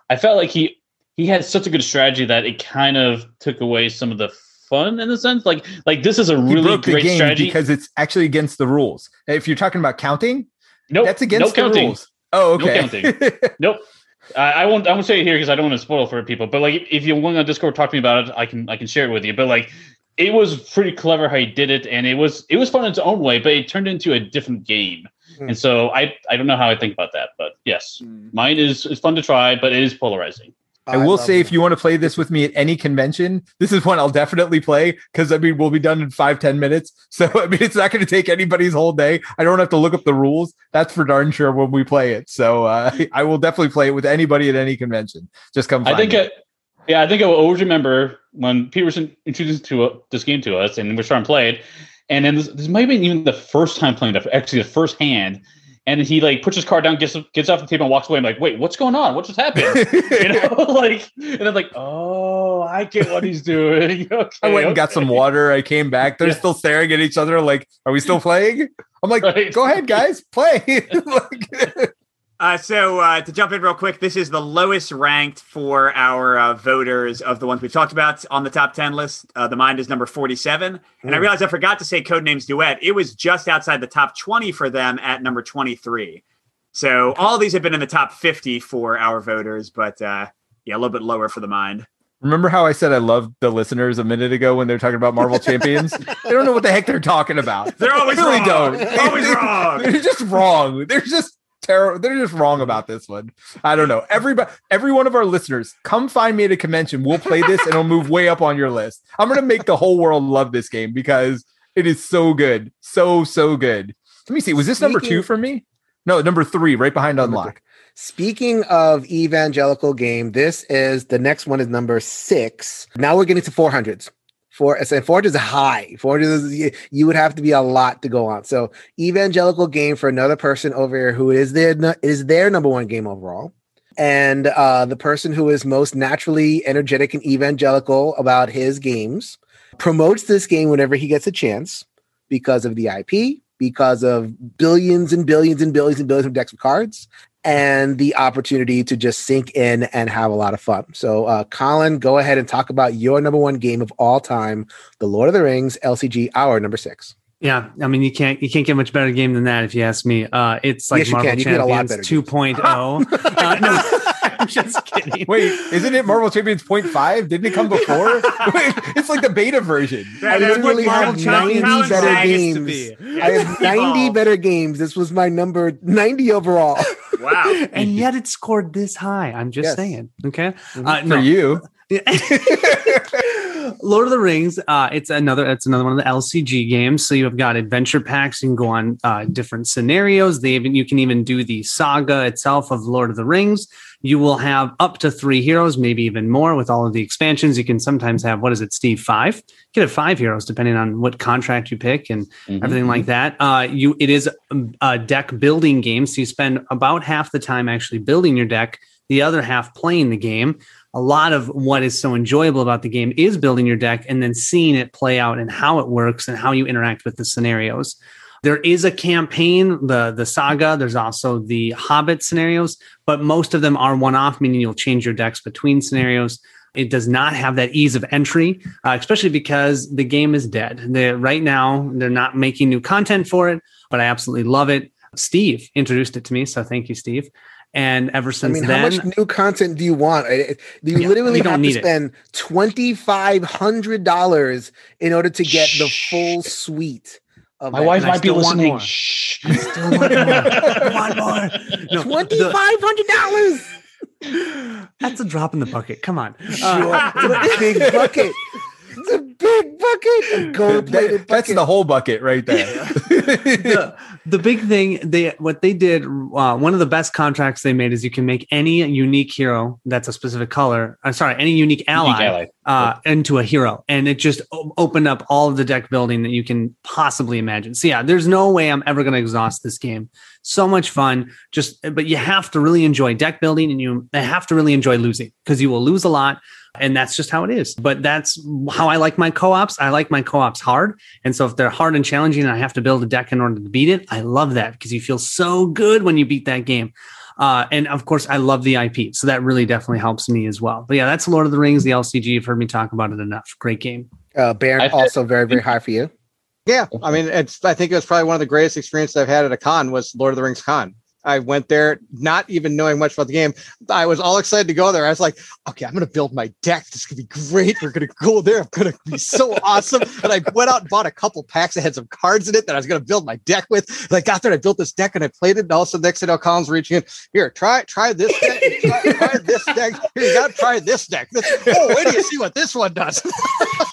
I felt like he he had such a good strategy that it kind of took away some of the fun in the sense like like this is a really great strategy because it's actually against the rules. If you're talking about counting, Nope. That's against no the counting. rules. Oh, okay. No counting. nope. I, I won't. I won't say it here because I don't want to spoil for people. But like, if you want on Discord, talk to me about it. I can. I can share it with you. But like, it was pretty clever how he did it, and it was it was fun in its own way. But it turned into a different game. Mm. And so I I don't know how I think about that. But yes, mm. mine is is fun to try, but it is polarizing. I will say, if you want to play this with me at any convention, this is one I'll definitely play because I mean, we'll be done in five ten minutes. So, I mean, it's not going to take anybody's whole day. I don't have to look up the rules. That's for darn sure when we play it. So, uh, I will definitely play it with anybody at any convention. Just come. I think, it. yeah, I think I will always remember when Peterson introduced to uh, this game to us and we're starting to play it. And then this, this might have been even the first time playing it, actually the first hand and he like puts his car down, gets gets off the table, and walks away. I'm like, wait, what's going on? What just happened? you know, like, and I'm like, oh, I get what he's doing. Okay, I went and got some water. I came back. They're yeah. still staring at each other. Like, are we still playing? I'm like, Right. go ahead, guys, play. Like, Uh, so uh, to jump in real quick, this is the lowest ranked for our uh, voters of the ones we've talked about on the top 10 list. Uh, the Mind is number 47. And I Mm. realized I forgot to say Codenames Duet. It was just outside the top 20 for them at number 23. So all these have been in the top 50 for our voters, but uh, yeah, a little bit lower for the Mind. Remember how I said I loved the listeners a minute ago when they're talking about Marvel Champions? they don't know what the heck they're talking about. They're always They really wrong. don't. Always wrong. They're just wrong. They're just terrible. They're just wrong about this one. I don't know. Everybody, every one of our listeners, come find me at a convention. We'll play this and it'll move way up on your list. I'm gonna make the whole world love this game because it is so good, so so good. Let me see. Was this number two for me? No, number three, right behind Number Unlock. Speaking of evangelical game, this is the next one is number six. Now we're getting to 400s. Four, and 400 is high. 400 is, you- you would have to be a lot to go on. So evangelical game for another person over here who is their is their number one game overall. And uh, the person who is most naturally energetic and evangelical about his games promotes this game whenever he gets a chance because of the IP, because of billions and billions and billions and billions of decks of cards, and the opportunity to just sink in and have a lot of fun. So, uh, Colin, go ahead and talk about your number one game of all time, The Lord of the Rings LCG Hour number six. Yeah, I mean you can't you can't get much better game than that if you ask me. Uh, it's like Yes, you Marvel can. You can get a lot Champions 2.0. uh, no, just kidding. Wait, isn't it Marvel Champions Point Five? Didn't it come before? It's like the beta version. I That's what literally have Marvel 90 better games. be. I have 90 better games. This was my number 90 overall. Wow. and yet it scored this high. I'm just Yes. saying. Okay. Mhm. Uh, For no. you, Lord of the Rings. Uh, it's another. It's another one of the LCG games. So you've got adventure packs. You can go on uh, different scenarios. They even you can even do the saga itself of Lord of the Rings. You will have up to three heroes, maybe even more with all of the expansions. You can sometimes have what is it, Steve? Five. You can have five heroes depending on what contract you pick and Mhm. everything like that. Uh, you it is a deck building game, so you spend about half the time actually building your deck, the other half playing the game. A lot of what is so enjoyable about the game is building your deck and then seeing it play out and how it works and how you interact with the scenarios. There is a campaign, the the saga. There's also the Hobbit scenarios, but most of them are one off, meaning you'll change your decks between scenarios. It does not have that ease of entry, uh, especially because the game is dead. They're, right now, they're not making new content for it, but I absolutely love it. Steve introduced it to me, so thank you, Steve. And ever since I mean, then, how much new content do you want? I- I- Do you Yeah, literally you don't have to need it. spend twenty five hundred dollars in order to get the full suite of My wife and I might be still want listening. more. Shh. I still want more. want more. No, twenty the- five hundred dollars? that's a drop in the bucket. Come on. Sure, Uh, it's big bucket. It's a big bucket, a gold plated That- that's the whole bucket right there. the, the big thing they what they did uh, one of the best contracts they made is you can make any unique hero that's a specific color i'm sorry any unique ally, ally. Uh, into a hero. And it just o- opened up all of the deck building that you can possibly imagine. So yeah there's no way i'm ever going to exhaust this game. So much fun. Just but you have to really enjoy deck building and you have to really enjoy losing because you will lose a lot and that's just how it is but that's how i like my co-ops i like my co-ops hard and so if they're hard and challenging and I have to build a deck in order to beat it, I love that because you feel so good when you beat that game. Uh, and of course, I love the IP. So that really definitely helps me as well. But yeah, that's Lord of the Rings, the LCG. You've heard me talk about it enough. Great game. uh, Baron also very very high for you. Yeah, I mean, it's. I think it was probably one of the greatest experiences I've had at a con was Lord of the Rings con. I went there not even knowing much about the game. I was all excited to go there. I was like, okay, I'm going to build my deck. This to be great. We're going to go there. I'm going to be so awesome. And I went out and bought a couple packs that had some cards in it that I was going to build my deck with. And I got there and I built this deck and I played it. And also next thing I know, Colin's reaching in. Here, try try this deck. Try, try this deck. Here, you got to try this deck. This, oh, wait till you see what this one does.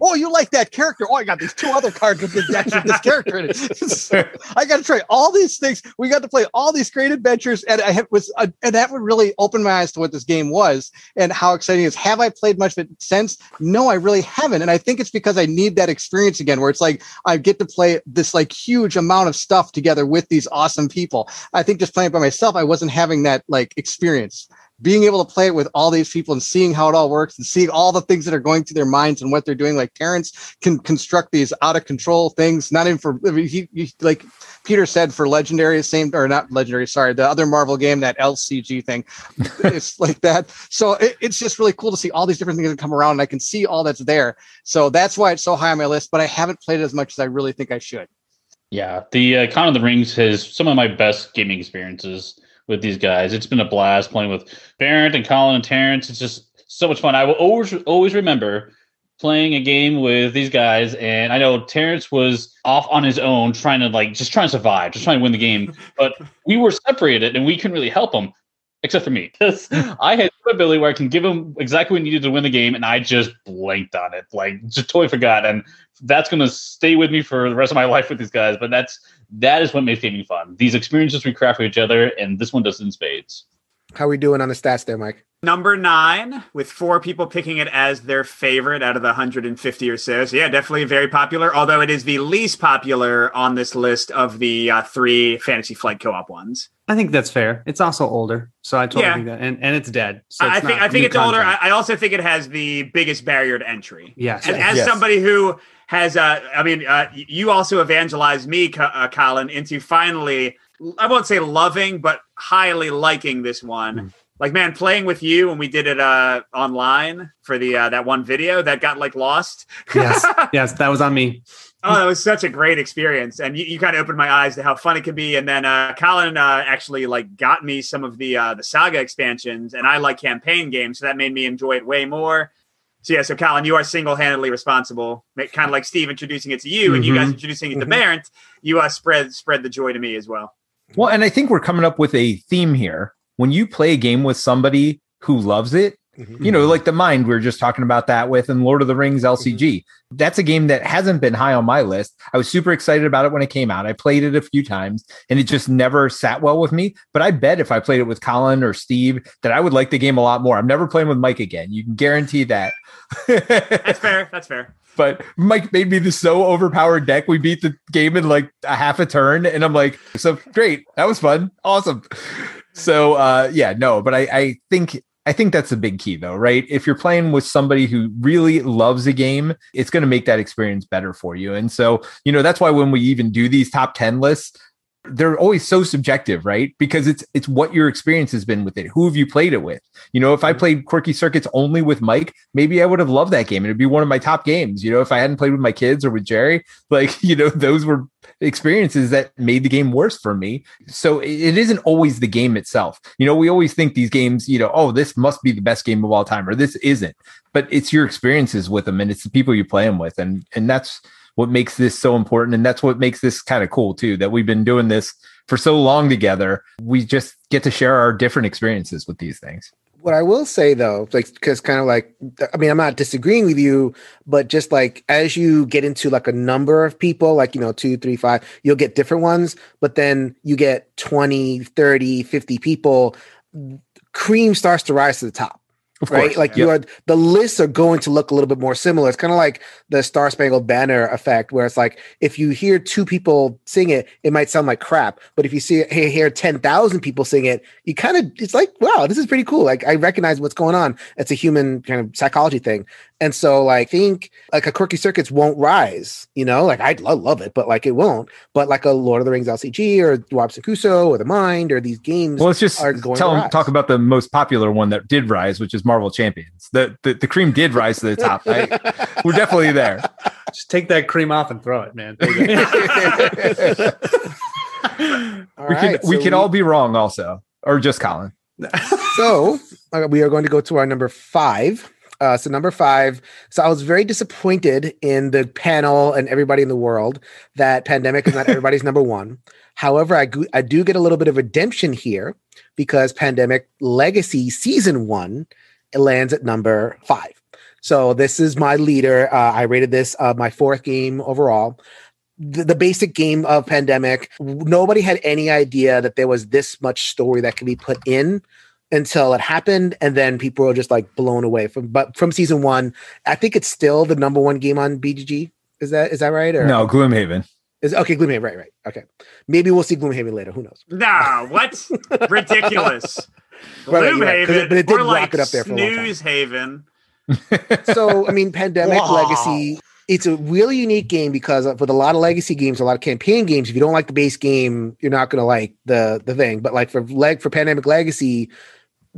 oh, you like that character? Oh, I got these two other cards with this character in it. I got to try all these things. We got to play all these great adventures, and I was uh, and that would really open my eyes to what this game was and how exciting it is. Have I played much of it since? No, I really haven't, and I think it's because I need that experience again, where it's like I get to play this like huge amount of stuff together with these awesome people. I think just playing by myself, I wasn't having that like experience. Being able to play it with all these people and seeing how it all works and seeing all the things that are going through their minds and what they're doing. Like Terrence can construct these out of control things, not even for I mean, he, he like Peter said for legendary, same or not legendary, sorry, the other Marvel game, that LCG thing. it's like that. So it, it's just really cool to see all these different things that come around and I can see all that's there. So that's why it's so high on my list, but I haven't played it as much as I really think I should. Yeah, the uh, Con of the Rings has some of my best gaming experiences with these guys. It's been a blast playing with Barrett and Colin and Terrence. It's just so much fun. I will always always remember playing a game with these guys, and I know Terrence was off on his own, trying to like just trying to survive, just trying to win the game. But we were separated, and we couldn't really help him, except for me. Because I had the ability where I can give him exactly what he needed to win the game, and I just blanked on it, like just totally forgot. And that's going to stay with me for the rest of my life with these guys. But that's that is what makes gaming fun. These experiences we craft for each other, and this one does in spades. How are we doing on the stats there, Mike? Number nine, with four people picking it as their favorite out of the 150 or so. So, yeah, definitely very popular, although it is the least popular on this list of the uh, three Fantasy Flight co op ones. I think that's fair. It's also older, so I totally Yeah. think that, and, and it's dead. So I it's think I think it's older. content. I, I also think it has the biggest barrier to entry. yes, And as Yes. somebody who has, uh, I mean, uh, you also evangelized me, uh, Colin, into finally, I won't say loving, but highly liking this one. Mm. Like, man, playing with you when we did it uh, online for the uh, that one video that got like lost. yes, yes, that was on me. Oh, that was such a great experience, and you, you kind of opened my eyes to how fun it can be. And then uh, Colin uh, actually like got me some of the uh, the saga expansions, and I like campaign games, so that made me enjoy it way more. So yeah, so Colin, you are single handedly responsible, kind of like Steve introducing it to you, and you guys Mhm. introducing it to. Barrett. You uh, spread spread the joy to me as well. Well, and I think we're coming up with a theme here. When you play a game with somebody who loves it, Mhm. you know, like the mind we were just talking about that with and Lord of the Rings LCG. That's a game that hasn't been high on my list. I was super excited about it when it came out. I played it a few times and it just never sat well with me. But I bet if I played it with Colin or Steve, that I would like the game a lot more. I'm never playing with Mike again. You can guarantee that. That's fair. That's fair. but Mike made me this so overpowered deck. We beat the game in like a half a turn, and I'm like, so great, that was fun, awesome. So uh, yeah, no, but I, I think I think that's a big key though, right? If you're playing with somebody who really loves a game, it's going to make that experience better for you. And so you know that's why when we even do these top ten lists. They're always so subjective, right? Because it's it's what your experience has been with it. Who have you played it with? You know, if I mm-hmm. played Quirky Circuits only with Mike, maybe I would have loved that game. It'd be one of my top games. You know, if I hadn't played with my kids or with Jerry, like, you know, those were experiences that made the game worse for me. So it it isn't always the game itself. You know, we always think these games, you know, oh, this must be the best game of all time, or this isn't. But it's your experiences with them and it's the people you play them with. And and that's what makes this so important. And that's what makes this kind of cool too, that we've been doing this for so long together. We just get to share our different experiences with these things. What I will say though, like, because kind of like, I mean, I'm not disagreeing with you, but just like as you get into like a number of people, like, you know, two, three, five, you'll get different ones, but then you get 20, 30, 50 people, cream starts to rise to the top. Of right? course. Like Yep. you are the lists are going to look a little bit more similar. It's kind of like the Star Spangled Banner effect, where it's like if you hear two people sing it, it might sound like crap. But if you see hey, hear ten thousand people sing it, you kind of it's like, wow, this is pretty cool. Like I recognize what's going on. It's a human kind of psychology thing. And so like think like a quirky circuits won't rise, you know, like I'd lo- love it, but like it won't. But like a Lord of the Rings LCG or Robinson Crusoe or The Mind or these games Well, let's just are going tell them talk about the most popular one that did rise, which is Marvel Champions. The the, the cream did rise to the top. I, we're definitely there. Just take that cream off and throw it, man. Take it. All we can right, we so can all be wrong, also, or just Colin. so uh, we are going to go to our number five. Uh, so number five. So I was very disappointed in the panel and everybody in the world that pandemic is not everybody's number one. However, I, go- I do get a little bit of redemption here because pandemic legacy season one lands at number five. So this is my leader. Uh, I rated this uh, my fourth game overall. The, the basic game of pandemic. Nobody had any idea that there was this much story that could be put in until it happened and then people were just like blown away from but from season one i think it's still the number one game on bgg is that is that right or No, Gloomhaven. is okay gloomhaven right right okay maybe we'll see gloomhaven later who knows Nah, what? Ridiculous. Right, you're right, 'cause Gloomhaven, it- but it did or like rocket up there for a long. Snooze Haven. so I mean, Pandemic Wow. Legacy. It's a really unique game because with a lot of legacy games, a lot of campaign games, if you don't like the base game, you're not going to like the the thing. But like for leg for Pandemic Legacy,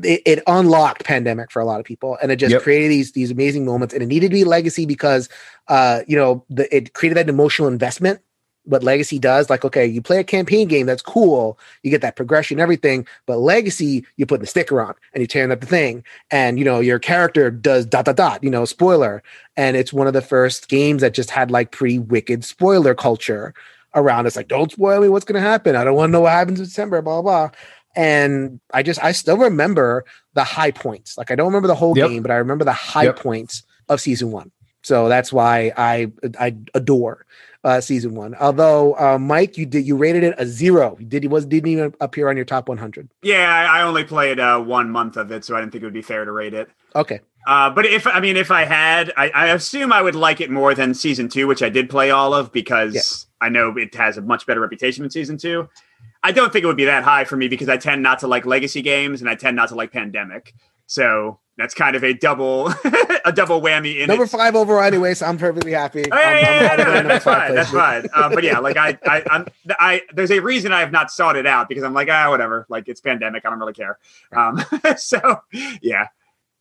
it, it unlocked Pandemic for a lot of people, and it just Yep. created these these amazing moments. And it needed to be legacy because, uh, you know, the, it created that emotional investment. What Legacy does, like, okay, you play a campaign game, that's cool. You get that progression, everything. But Legacy, you're putting the sticker on and you're tearing up the thing, and you know your character does dot dot dot. You know, spoiler and it's one of the first games that just had like pretty wicked spoiler culture around it's like don't spoil me what's going to happen i don't want to know what happens in december blah blah and i just i still remember the high points like i don't remember the whole Yep. game but i remember the high Yep. points of season one so that's why i i adore uh season one although uh mike you did you rated it a zero you did it was didn't even appear on your top 100 Yeah, I I only played uh, one month of it, so I didn't think it would be fair to rate it. okay Uh, but if I mean, if I had, I, I assume I would like it more than season two, which I did play all of because Yeah. I know it has a much better reputation than season two. I don't think it would be that high for me because I tend not to like legacy games and I tend not to like pandemic. So that's kind of a double a double whammy in number it. five overall anyway so i'm perfectly happy Oh, yeah, I'm- I'm yeah, yeah, no, that's fine. That's fine. Uh, but yeah, like I, I, I'm, I, there's a reason I have not sought it out because I'm like, ah, whatever. Like it's pandemic. I don't really care. Um, so yeah,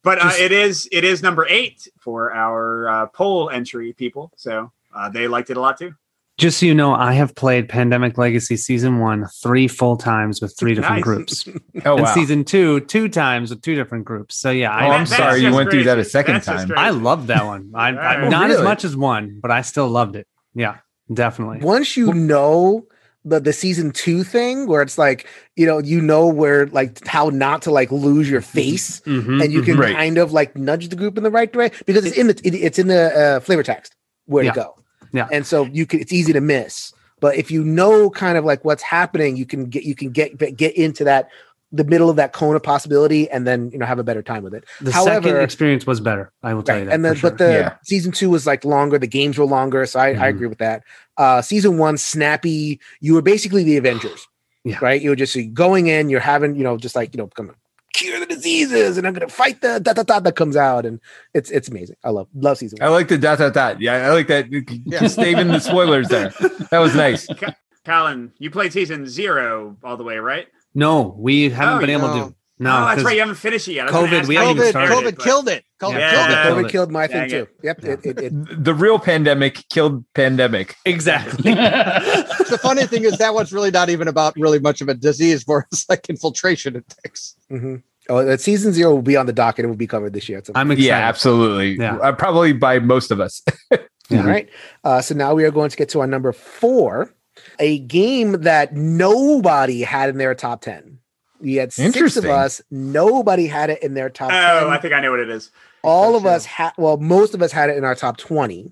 but uh, it is, it is number eight for our uh, poll entry people. So uh, they liked it a lot too. Just so you know, I have played Pandemic Legacy Season 1 three full times with three different Nice. groups. Oh and. Season 2 two times with two different groups. So yeah, Oh, I, I'm sorry you just went through that a second That's time. I loved that one. I, I Oh, not as much as one, but I still loved it. Yeah, definitely. once you know the the season two thing where it's like you know you know where like how not to like lose your face Mhm, and you can. Right. kind of like nudge the group in the right direction because it's in the it, it's in the uh, flavor text where Yeah. to go Yeah. and so you can it's easy to miss but if you know kind of like what's happening you can get you can get get into that the middle of that cone of possibility and then you know have a better time with it The However- second experience was better. I will tell Right. you that. And then, sure. but the Yeah. season two was like longer. The games were longer, so I, I Mhm. agree with that. Uh, season one, snappy. You were basically the Avengers, Yeah. right? You were just going in. You're having, you know, just like you know, gonna cure the diseases, and I'm gonna fight the da da da that comes out, and it's it's amazing. I love love season I like the dot dot dot. Yeah, I like that. Just saving the spoilers there. That was nice. Colin, you played season zero all the way, right? no, we haven't Oh, been able no. to. No, oh, that's 'cause right. You haven't finished it yet. I was gonna COVID, we haven't you even COVID, started started, COVID but- killed it. COVID Yeah. killed it. COVID COVID. killed my Dang thing it. too. Yep, it, it, it, The real pandemic killed pandemic. exactly. the funny thing is that one's really not even about really much of a disease, more it's like infiltration and things. mhm. Oh, that season zero will be on the docket. And it will be covered this year. at some I'm point. excited. Yeah, absolutely. Yeah. Uh, probably by most of us. All right. Uh, so now we are going to get to our number four, a game that nobody had in their top 10. We had six of us. Nobody had it in their top 10. Oh, I think I know what it is. All so of us had, well, most of us had it in our top 20.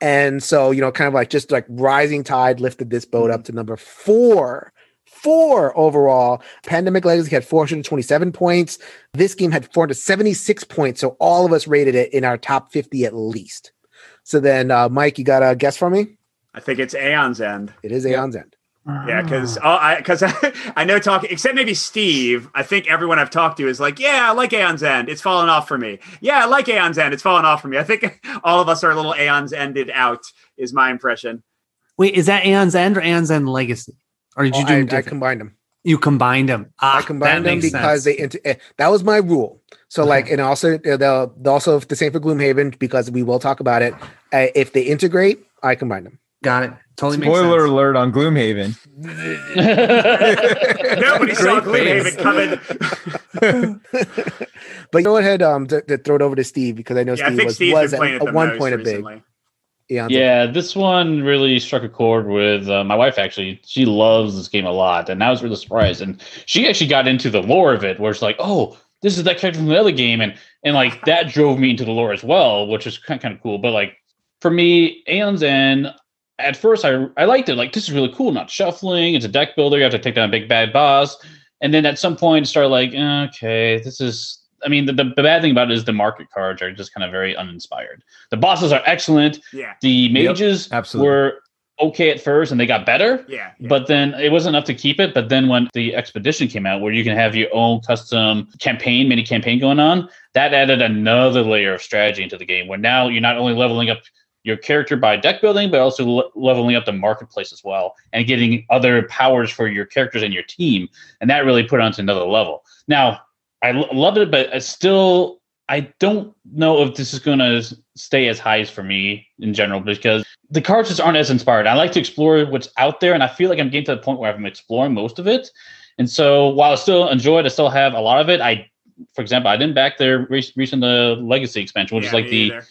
And so, you know, kind of like just like rising tide lifted this boat up to number four. Four overall. Pandemic Legacy had 427 points. This game had 476 points. So all of us rated it in our top 50 at least. So then, uh, Mike, you got a guess for me? I think it's Aeon's End. It is Aeon's End. Yeah, because I because I, I know talk except maybe Steve. I think everyone I've talked to is like, yeah, I like Aeon's End. It's fallen off for me. Yeah, I like Aeon's End. It's fallen off for me. I think all of us are a little Aeon's ended out. Is my impression. Wait, is that Aeon's End or Aeon's End Legacy? Or did you do I, them I combined them. you combined them. Ah, I combined them because sense. they inter- eh, that was my rule. So like, and also they'll, they'll also the same for Gloomhaven because we will talk about it. Uh, if they integrate, I combine them. Got it. Totally makes Spoiler sense. alert on Gloomhaven. Nobody saw Great. Gloomhaven coming. But go ahead, um, to, to throw it over to Steve because I know Yeah, Steve think was, Steve's was at, at one most point a big. recently. Aeon's End. Yeah, this one really struck a chord with uh, my wife. Actually, she loves this game a lot, and I was really surprised. And she actually got into the lore of it, where it's like, oh, this is that character from the other game, and and like that drove me into the lore as well, which is kind kind of cool. But like for me, Aeon's End, at first I I liked it. Like this is really cool. Not shuffling. It's a deck builder. You have to take down a big bad boss, and then at some point start like, okay, this is. I mean, the, the, the bad thing about it is the market cards are just kind of very uninspired. The bosses are excellent. Yeah. The Yep, mages absolutely. were okay at first, and they got better. Yeah, yeah. But then it wasn't enough to keep it. But then when the expedition came out, where you can have your own custom campaign, mini campaign going on, that added another layer of strategy into the game. Where now you're not only leveling up your character by deck building, but also le- leveling up the marketplace as well, and getting other powers for your characters and your team, and that really put it onto another level. Now, I l- love it, but I still I don't know if this is going to stay as high as for me in general because the cards just aren't as inspired. I like to explore what's out there, and I feel like I'm getting to the point where I'm exploring most of it. And so, while I still enjoy it, I still have a lot of it. I, for example, I didn't back their re- recent uh, Legacy expansion, which Yeah, is like the either.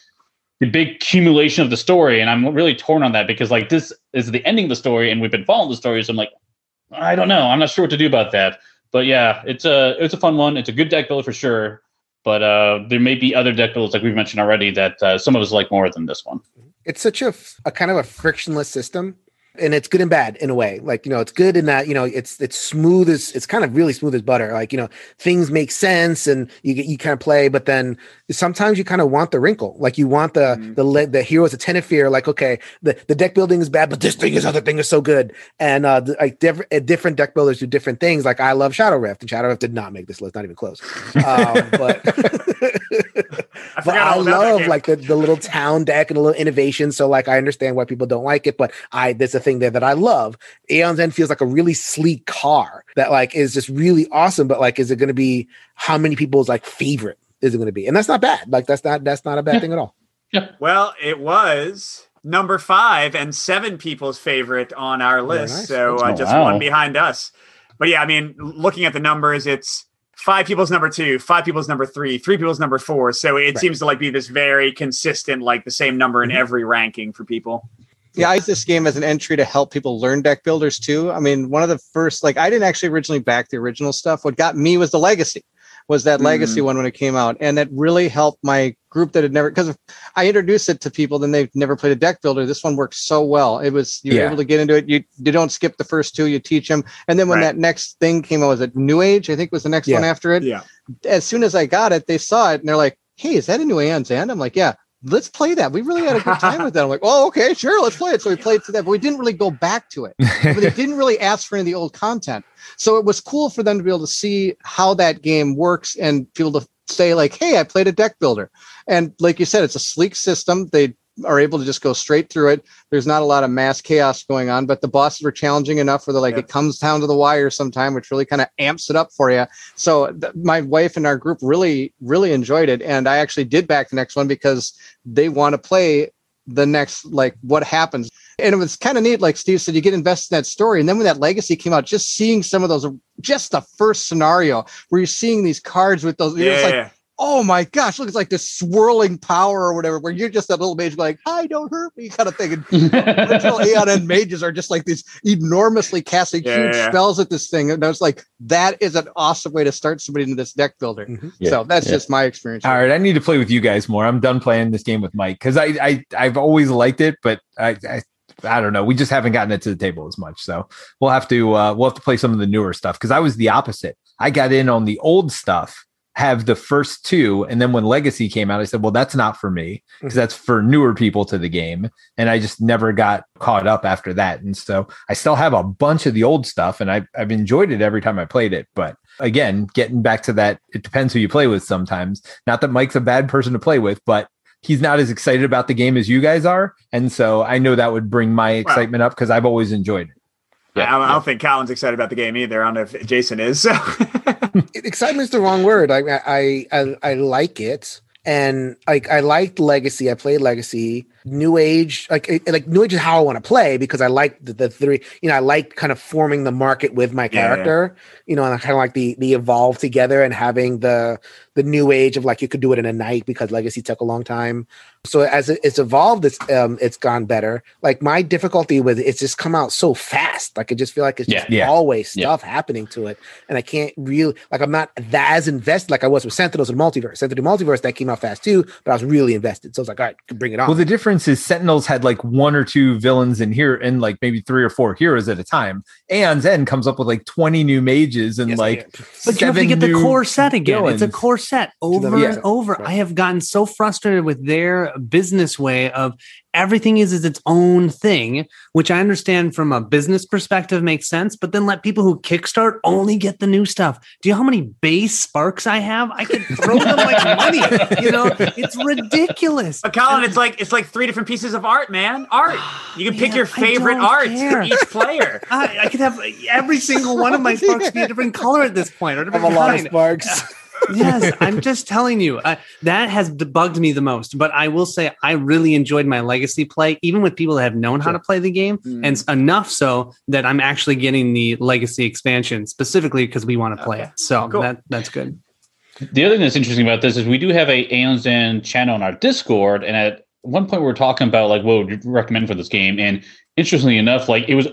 The big accumulation of the story, and I'm really torn on that because like this is the ending of the story, and we've been following the story, so I'm like, I don't know, I'm not sure what to do about that. But yeah, it's a it's a fun one. It's a good deck builder for sure. But uh, there may be other deck builds like we've mentioned already that uh, some of us like more than this one. it's such a, a kind of a frictionless system and it's good and bad in a way. Like you know it's good in that you know it's it's smooth as it's kind of really smooth as butter. Like you know things make sense and you get you kind of play but then sometimes you kind of want the wrinkle. Like you want the Mhm. the the heroes of fear like okay the, the deck building is bad but this thing is other thing is so good. And uh the, like different uh, different deck builders do different things. Like i love shadow rift and shadow rift did not make this list not even close. Um, but I but I all about that love like the, the little town deck and a little innovation. So like I understand why people don't like it, but I there's a thing there that I love. Aeon's End feels like a really sleek car that like is just really awesome. But like, is it going to be how many people's like favorite is it going to be? And that's not bad. Like that's not that's not a bad Yeah. thing at all. Well, it was number five and seven people's favorite on our list. nice. So uh, Oh, just wow. one behind us. But yeah, I mean, looking at the numbers, it's five people's number two, five people's number three, three people's number four. So it Right. seems to like be this very consistent, like the same number in Mhm. every ranking for people. Yeah, I use this game as an entry to help people learn deck builders too. I mean, one of the first, like, I didn't actually originally back the original stuff. What got me was the legacy, was that Mm. legacy one when it came out, and that really helped my group that had never because I introduced it to people, then they've never played a deck builder. This one works so well. It was you're Yeah. able to get into it. You you don't skip the first two. You teach them, and then when Right. that next thing came out, was it New Age? I think was the next Yeah. one after it Yeah. as soon as I got it, they saw it and they're like, "Hey, is that a new End?" I'm like, "Yeah, let's play that." We really had a good time with that. I'm like, "Oh, okay, sure, let's play it." So we played to that, but we didn't really go back to it. But they didn't really ask for any of the old content, so it was cool for them to be able to see how that game works and be able to say like, "Hey, I played a deck builder," and like you said, it's a sleek system. They are able to just go straight through it. There's not a lot of mass chaos going on, but the bosses are challenging enough where they're like Yeah. it comes down to the wire sometime, which really kind of amps it up for you. So th- my wife and our group really, really enjoyed it, and I actually did back the next one because they want to play the next like what happens. And it was kind of neat, like Steve said, you get invested in that story. And then when that legacy came out, just seeing some of those, just the first scenario where you're seeing these cards with those, you're just like, Yeah. Oh my gosh, look, it's like this swirling power or whatever, where you're just that little mage like, hi, don't hurt me, kind of thing. And original Aeon End mages are just like these enormously casting Yeah, huge yeah. spells at this thing. And I was like, that is an awesome way to start somebody into this deck builder. Mhm. Yeah, So that's yeah. just my experience. All right, I need to play with you guys more. I'm done playing this game with Mike because I, I I've always liked it, but I, I I don't know. We just haven't gotten it to the table as much, so we'll have to uh, we'll have to play some of the newer stuff because I was the opposite. I got in on the old stuff, have the first two, and then when Legacy came out, I said, "Well, that's not for me because that's for newer people to the game," and I just never got caught up after that. And so I still have a bunch of the old stuff, and I've I've enjoyed it every time I played it, but again, getting back to that, it depends who you play with sometimes. Not that Mike's a bad person to play with, but he's not as excited about the game as you guys are. And so I know that would bring my excitement up because I've always enjoyed it. Yeah, I, I don't think Colin's excited about the game either. I don't know if Jason is. So. Excitement's the wrong word. I I I, I like it. And like I liked Legacy, I played Legacy. New Age, like like New Age is how I want to play because I like the, the three. You know, I like kind of forming the market with my Yeah, yeah. character. You know, and I kind of like the the evolve together and having the the New Age of like you could do it in a night because Legacy took a long time. So as it, it's evolved, it's um it's gone better. Like my difficulty with it, it's just come out so fast. Like I just feel like it's just Yeah. Yeah. always Yeah. stuff happening to it, and I can't really like I'm not that as invested like I was with Sentinels and Multiverse. Sentinel Multiverse that came out fast too, but I was really invested. So I was like, all right, bring it on. Well, the difference is Sentinels had like one or two villains in here and like maybe three or four heroes at a time. Aeon's End comes up with like 20 new mages and Yes, like yeah. But you have to get the new core set again. It's a villains. core set over Yeah. and over. Right. I have gotten so frustrated with their business way of everything is is its own thing, which I understand from a business perspective makes sense. But then let people who kickstart only get the new stuff. Do you know how many base sparks I have? I could throw them like money. You know, it's ridiculous. But Colin, it's like it's like three different pieces of art, man. Art. You can pick Man, your favorite don't arts care. for each player. I, I could have every single one of my sparks be a different color at this point, or a I have different a lot of sparks. yes, I'm just telling you uh, that has bugged me the most. But I will say I really enjoyed my legacy play, even with people that have known how to play the game, Mm. and enough so that I'm actually getting the legacy expansion specifically because we want to play Okay. it. So Cool. that that's good. The other thing that's interesting about this is we do have a Aeon's End channel on our Discord, and at one point we were talking about like what would you recommend for this game, and interestingly enough, like it was,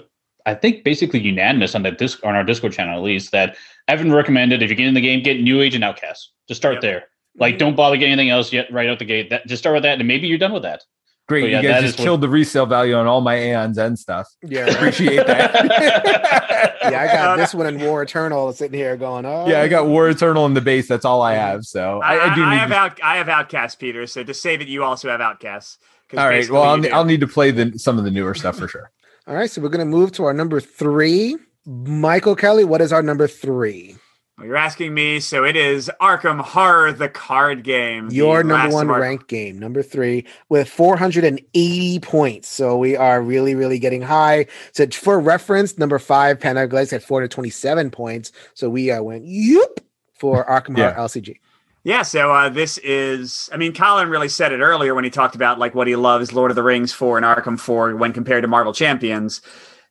I think basically unanimous on that disc on our Discord channel at least that Evan recommended if you get in the game, get New Age and Outcast. Just start Yep. there. Like mm-hmm. don't bother getting anything else yet right out the gate. That just start with that, and maybe you're done with that. Great. But yeah, you guys is just what- killed the resale value on all my Aeon's End stuff. Yeah. Appreciate that. yeah, I got this one in War Eternal sitting here going, oh. Yeah, I got War Eternal in the base. That's all I mm-hmm. have. So I, I, I do I need have to- out, I have Outcast, Peter. So to say that you also have Outcasts. 'cause All right. Well, I'll, you ne- do. I'll need to play the some of the newer stuff for sure. All right, so we're going to move to our number three. Michael Kelly, what is our number three? Well, You're asking me, so it is Arkham Horror, the card game. Your number one of our- ranked game, number three, with 480 points. So we are really, really getting high. So for reference, number five, Panda had 427 points. So we uh, went, yep, for Arkham Horror LCG. Yeah, so uh, this is, I mean, Colin really said it earlier when he talked about like what he loves Lord of the Rings for and Arkham for when compared to Marvel Champions.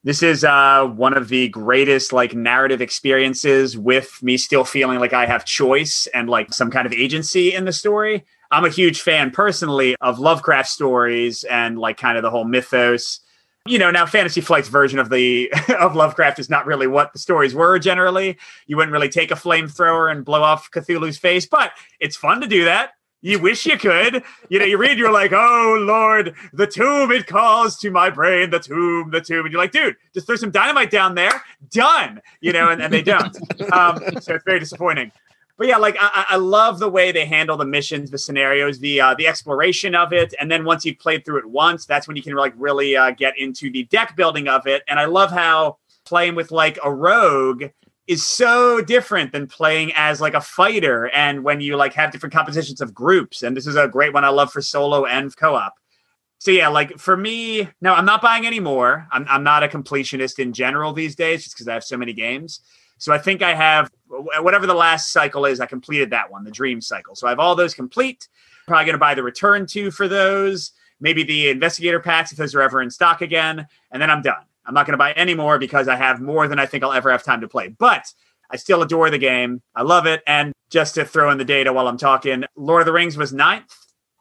This is uh, one of the greatest like narrative experiences with me still feeling like I have choice and like some kind of agency in the story. I'm a huge fan personally of Lovecraft stories and like kind of the whole mythos. You know, now Fantasy Flight's version of the of Lovecraft is not really what the stories were generally. You wouldn't really take a flamethrower and blow off Cthulhu's face, but it's fun to do that. You wish you could. You know, you read, you're like, oh Lord, the tomb it calls to my brain, the tomb, the tomb. And you're like, dude, just throw some dynamite down there, done. You know, and, and they don't. Um, so it's very disappointing. But yeah, like I, I love the way they handle the missions, the scenarios, the uh, the exploration of it, and then once you've played through it once, that's when you can like really uh, get into the deck building of it. And I love how playing with like a rogue is so different than playing as like a fighter. And when you like have different compositions of groups and this is a great one i love for solo and co-op. So yeah like for me no i'm not buying any more. I'm, I'm not a completionist in general these days just because i have so many games. So i think i have whatever the last cycle is i completed that one the dream cycle so i have all those complete probably going to buy the return to for those maybe the investigator packs if those are ever in stock again and then i'm done I'm not going to buy any more because I have more than I think I'll ever have time to play. But I still adore the game. I love it. And just to throw in the data while I'm talking, Lord of the Rings was ninth,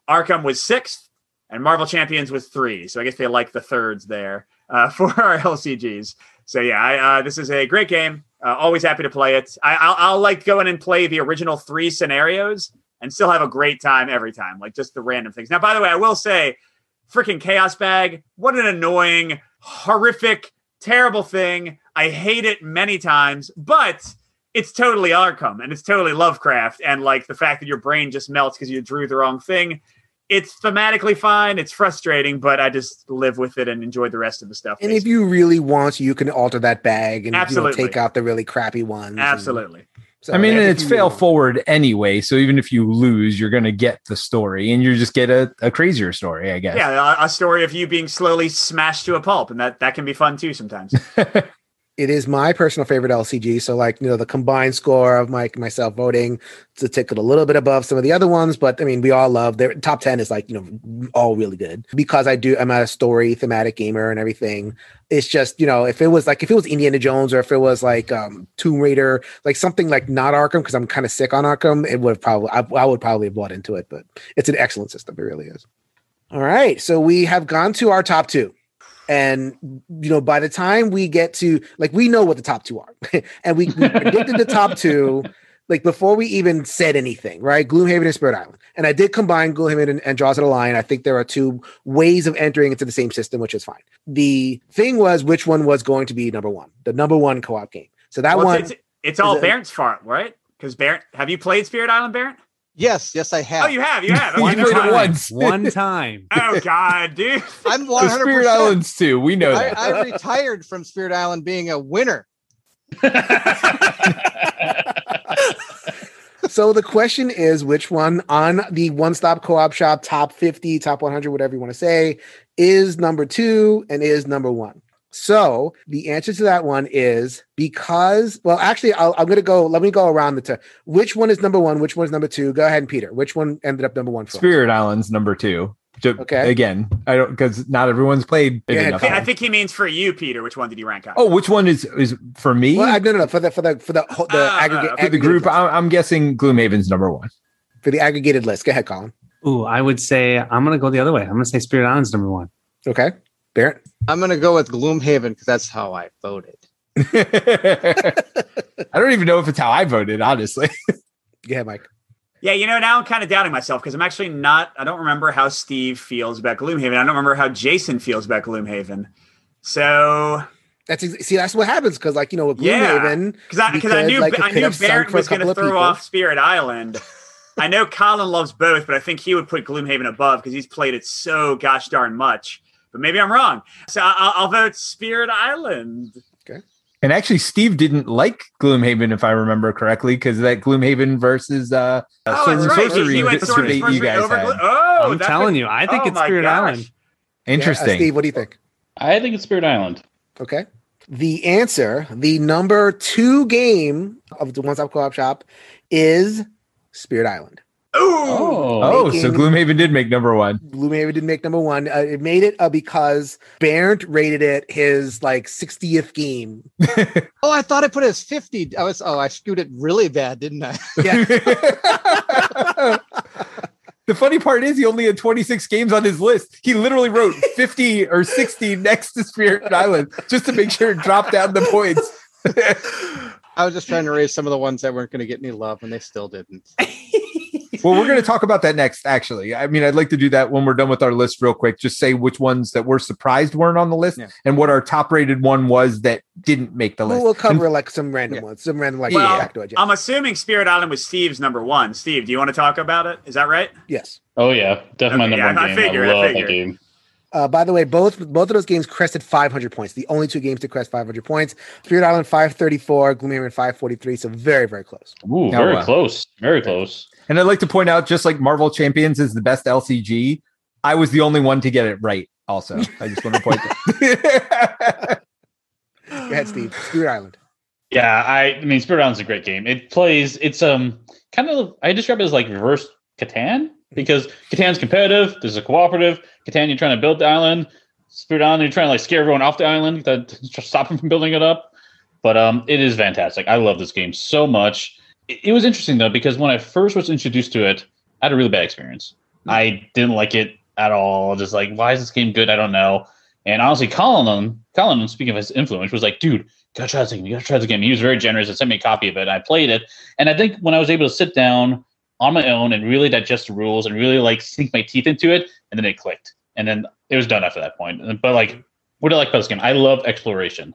Arkham was sixth, and Marvel Champions was three. So I guess they like the thirds there uh, for our LCGs. So yeah, I, uh, this is a great game. Uh, always happy to play it. I, I'll, I'll like go in and play the original three scenarios and still have a great time every time. Like just the random things. Now, by the way, I will say, freaking Chaos Bag, what an annoying, horrific, terrible thing. I hate it many times, but it's totally Arkham and it's totally Lovecraft. And like the fact that your brain just melts because you drew the wrong thing. It's thematically fine. It's frustrating, but I just live with it and enjoy the rest of the stuff. And if you really want, you can alter that bag and you know, Absolutely. take out the really crappy ones. and- absolutely. so I mean, if it's fail really- forward anyway. So even if you lose, you're going to get the story and you just get a, a crazier story, I guess. Yeah, a, a story of you being slowly smashed to a pulp, and that that can be fun too sometimes. it is my personal favorite LCG. So, like, you know, the combined score of Mike myself voting to ticket a little bit above some of the other ones, but I mean, we all love their top 10 is like, you know, all really good because I do, I'm a story thematic gamer and everything. It's just, you know, if it was like, if it was Indiana Jones or if it was like um Tomb Raider, like something like not Arkham, because I'm kind of sick on Arkham, it would have probably, I, I would probably have bought into it, but it's an excellent system. It really is. All right. So we have gone to our top two and you know by the time we get to like we know what the top two are. And we, we predicted the top two like before we even said anything right? Gloomhaven and spirit island. And i did combine gloomhaven and, and Jaws of the Lion i think there are two ways of entering into the same system which is fine. The thing was which one was going to be number one the number one co-op game. So that Well, one it's, it's, all Barrett's fault, right? Because Barrett, have you played Spirit Island, Barrett? Yes, yes, I oh, have. Oh, you have, you have. You Okay, played never it once. One time. Oh God, dude. I'm The 100. Spirit Islands too. We know I, that. I retired from Spirit Island being a winner. So the question is which one on the one stop co op shop top 50, top 100, whatever you want to say, is number two and is number one? So the answer to that one is because, well, actually, I'll, I'm going to go, let me go around the two. Which one is number one? Which one is number two? Go ahead, and Peter. Which one ended up number one for? us? Spirit Islands number two. Ju- Okay. Again, I don't because not everyone's played big Yeah, enough. I think he means for you, Peter. Which one did you rank up? Oh, which one is is for me? Well, I, no, no, no. For the for the for the the Ah, aggregate for for the group, list. I'm, I'm guessing Gloomhaven's number one. for the aggregated list. Go ahead, Colin. Ooh, I would say I'm gonna go the other way. I'm gonna say Spirit Island's number one. Okay, Barrett. I'm going to go with Gloomhaven because that's how I voted. I don't even know if it's how I voted, honestly. yeah, ahead, Mike. Yeah, you know, now I'm kind of doubting myself because I'm actually not. I don't remember how Steve feels about Gloomhaven. I don't remember how Jason feels about Gloomhaven. So, That's ex- see, that's what happens because, like you know, with Yeah. Gloomhaven, because I because I knew like, I knew have sunk Barrett was going to throw people. off Spirit Island. I know Colin loves both, but I think he would put Gloomhaven above because he's played it so gosh darn much. But maybe I'm wrong. So I'll, I'll vote Spirit Island. Okay. And actually, Steve didn't like Gloomhaven, if I remember correctly, because that Gloomhaven versus uh, Oh, Sword and right. Sorcery he went debate Sword you guys over. had. Glo- oh, I'm telling could- you, I think oh it's Spirit gosh. Island. Yeah, uh, Interesting. Steve, what do you think? I think it's Spirit Island. Okay. The answer, the number two game of the One Stop Co-op Shop, is Spirit Island. Ooh. Oh, oh, so Gloomhaven did make number one. Gloomhaven didn't make number one. Uh, it made it uh, because Barrett rated it his like 60th game. Oh, I thought I put it as 50. I was, oh, I skewed it really bad, didn't I? Yeah. the funny part is he only had 26 games on his list. He literally wrote 50 or 60 next to Spirit Island just to make sure it dropped down the points. I was just trying to raise some of the ones that weren't going to get any love, and they still didn't. Well, we're going to talk about that next, actually. I mean, I'd like to do that when we're done with our list real quick. Just say which ones that we're surprised weren't on the list Yeah. and what our top rated one was that didn't make the We'll, list. we'll cover like some random Yeah. ones, some random like Well, factoid. Yes. I'm assuming Spirit Island was Steve's number one. Steve, do you want to talk about it? Is that right? yes. oh yeah, definitely Okay, my number yeah, I one game. figured, I I love figured. that game. Uh, by the way, both both of those games crested 500 points. The only two games to crest 500 points. Spirit Island 534, Gloomhaven 543. So very very close. Ooh, Oh, very wow. close. Very close. And I'd like to point out, just like Marvel Champions is the best LCG, I was the only one to get it right. Also, I just want to point that. Go ahead, Steve. Spirit Island. Yeah, I, I mean, Spirit Island's a great game. It plays. It's um kind of. I describe it as like reverse Catan because Catan's competitive. There's a cooperative. Catan, you're trying to build the island. Spirit Island, you're trying to like scare everyone off the island that to stop them from building it up. But um, it is fantastic. I love this game so much. It, was interesting though because when I first was introduced to it, I had a really bad experience. I didn't like it at all. Just like, why is this game good? I don't know. And honestly, Colin, um, Colin, speaking of his influence, was like, dude, gotta try this game. You gotta try this game. He was very generous and sent me a copy of it. I played it, and I think when I was able to sit down on my own and really digest the rules and really like sink my teeth into it, and then it clicked, and then it was done after that point. But like, what do I like about this game? I love exploration,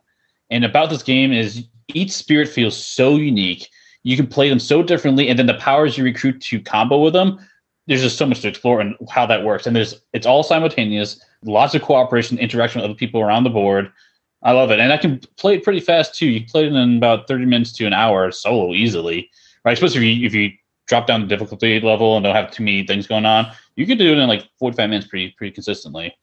and about this game is each spirit feels so unique. You can play them so differently, and then the powers you recruit to combo with them. There's just so much to explore and how that works, and there's it's all simultaneous. Lots of cooperation, interaction with other people around the board. I love it, and I can play it pretty fast too. You can play it in about thirty minutes to an hour solo easily, right? Especially if you if you drop down the difficulty level and don't have too many things going on, you can do it in like forty five minutes pretty pretty consistently.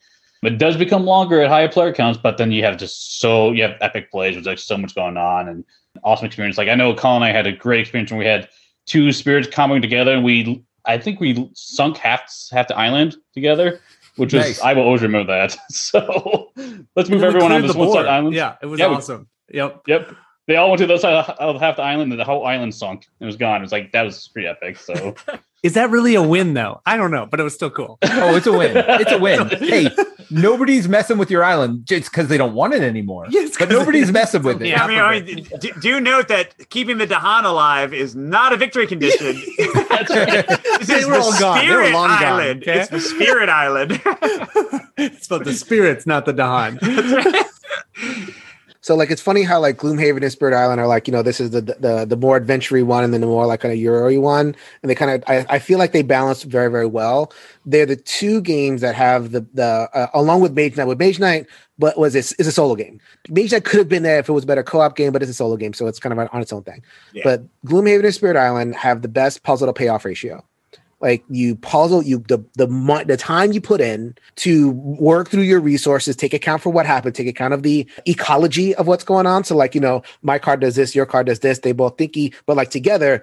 But it does become longer at higher player counts, but then you have just so you have epic plays with like so much going on and awesome experience. Like I know Colin and I had a great experience when we had two spirits comboing together, and we I think we sunk half half the island together, which was Nice. I will always remember that. So let's move everyone on this one side island. Yeah, it was Yeah, we- awesome. Yep. Yep. They all went to the other side of half the island, and the whole island sunk. It was gone. It was like that was pretty epic. So Is that really a win though? I don't know, but it was still cool. oh, it's a win. It's a win. hey, nobody's messing with your island just because they don't want it anymore. Yes, but nobody's messing with it. Yeah. I mean, I mean do, do note that keeping the Dahan alive is not a victory condition. that's right. this They is the all gone. Spirit long gone, Island. okay? It's the Spirit Island. it's about the spirits, not the Dahan. So like it's funny how like Gloomhaven and Spirit Island are like you know this is the the the more adventure one and then the more like kind of Euro one and they kind of I, I feel like they balance very very well. They're the two games that have the the uh, along with Mage Knight with Mage Knight, but was this is a solo game. Mage Knight could have been there if it was a better co op game, but it's a solo game, so it's kind of on its own thing. Yeah. But Gloomhaven and Spirit Island have the best puzzle to payoff ratio like you puzzle you the the the time you put in to work through your resources take account for what happened take account of the ecology of what's going on. So like you know my card does this your card does this they both thinky but like together.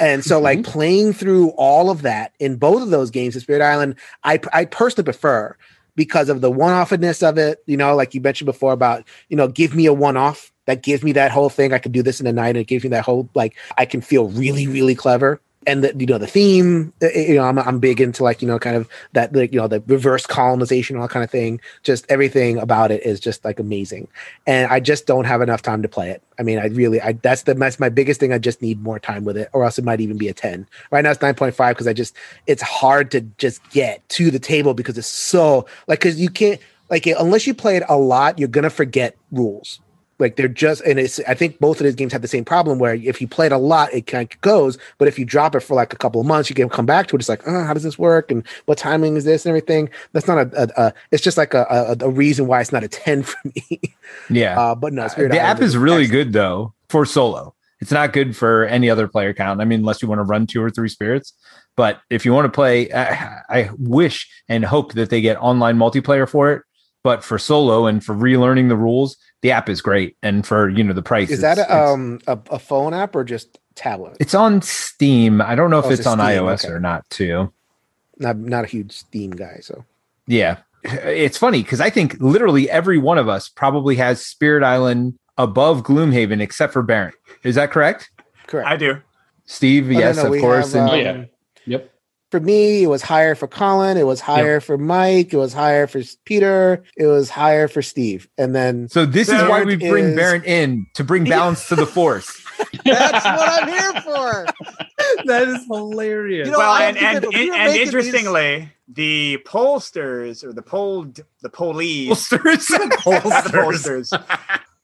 And so like mm-hmm. playing through all of that in both of those games in spirit island i i personally prefer because of the one-offness of it you know like you mentioned before about you know give me a one-off that gives me that whole thing i can do this in a night and it gives me that whole like i can feel really really clever and the you know the theme uh, you know I'm, I'm big into like you know kind of that like you know the reverse colonization all kind of thing. Just everything about it is just like amazing. And i just don't have enough time to play it. I mean i really i that's the that's my biggest thing. I just need more time with it or else it might even be a 10 right now it's 9.5 because i just it's hard to just get to the table because it's so like because you can't like unless you play it a lot you're gonna forget rules like they're just and it's i think both of these games have the same problem where if you play it a lot it kind of goes but if you drop it for like a couple of months you can come back to it it's like oh, how does this work and what timing is this and everything that's not a, a, a it's just like a, a, a reason why it's not a 10 for me Yeah. uh, but no Spirit the Island app is really excellent. good though for solo. It's not good for any other player count. I mean, unless you want to run two or three spirits. But if you want to play, I, I wish and hope that they get online multiplayer for it. But for solo and for relearning the rules, the app is great. And for you know the price, is that a, um a, a phone app or just tablet It's on Steam. I don't know if Oh, it's, it's on Steam, iOS okay. or not too. not not a huge steam guy so Yeah. It's funny because I think literally every one of us probably has Spirit Island above Gloomhaven except for Barrett. Is that correct? correct I do. Steve, Oh, yes, no, we of course. have, and Oh, yeah. um, Yep. For me, it was higher for Colin. It was higher for Mike. It was higher for Peter. It was higher for Steve. And then so this is why we bring is- Barrett in to bring balance to the force. That's what I'm here for. that is hilarious. You know, well, I and and, and, and making these- interestingly, the pollsters or the polled the pollees, Holsters. not the pollsters,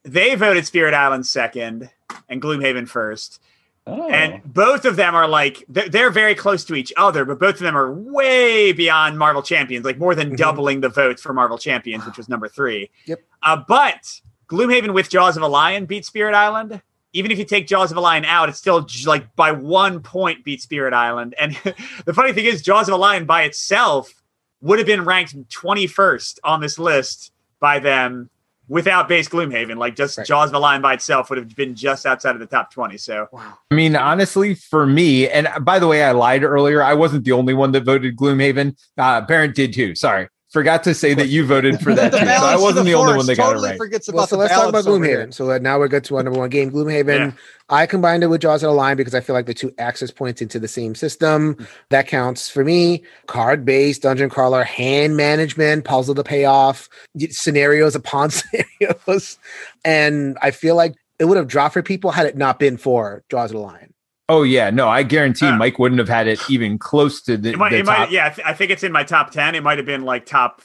they voted Spirit Island second and Gloomhaven first. Oh. And both of them are like they're, they're very close to each other, but both of them are way beyond Marvel Champions, like more than Mhm. doubling the votes for Marvel Champions, which was number three. Yep. Uh, but Gloomhaven with Jaws of a Lion beat Spirit Island. Even if you take Jaws of a Lion out, it's still like by one point beat Spirit Island. And the funny thing is, Jaws of a Lion by itself would have been ranked 21st on this list by them without base Gloomhaven. Like just Right. Jaws of the Lion by itself would have been just outside of the top 20. So wow. I mean, honestly, for me, and by the way, I lied earlier. I wasn't the only one that voted Gloomhaven. Uh, Barrett did too. Sorry. Forgot to say that you voted for that too. So I wasn't the, only one that got it totally right. forgets Well, about so the let's talk about balance here. Gloomhaven. So uh, now we're good to our number one game. Gloomhaven. Yeah. I combined it with Jaws of the Lion because I feel like the two access points into the same system. That counts for me. Card based dungeon crawler, hand management, puzzle to pay off, scenarios upon scenarios. And I feel like it would have dropped for people had it not been for Jaws of the Lion. Oh yeah, no, I guarantee Uh, Mike wouldn't have had it even close to the, it might, the it might top. yeah, I, th- I think it's in my top 10. It might have been like top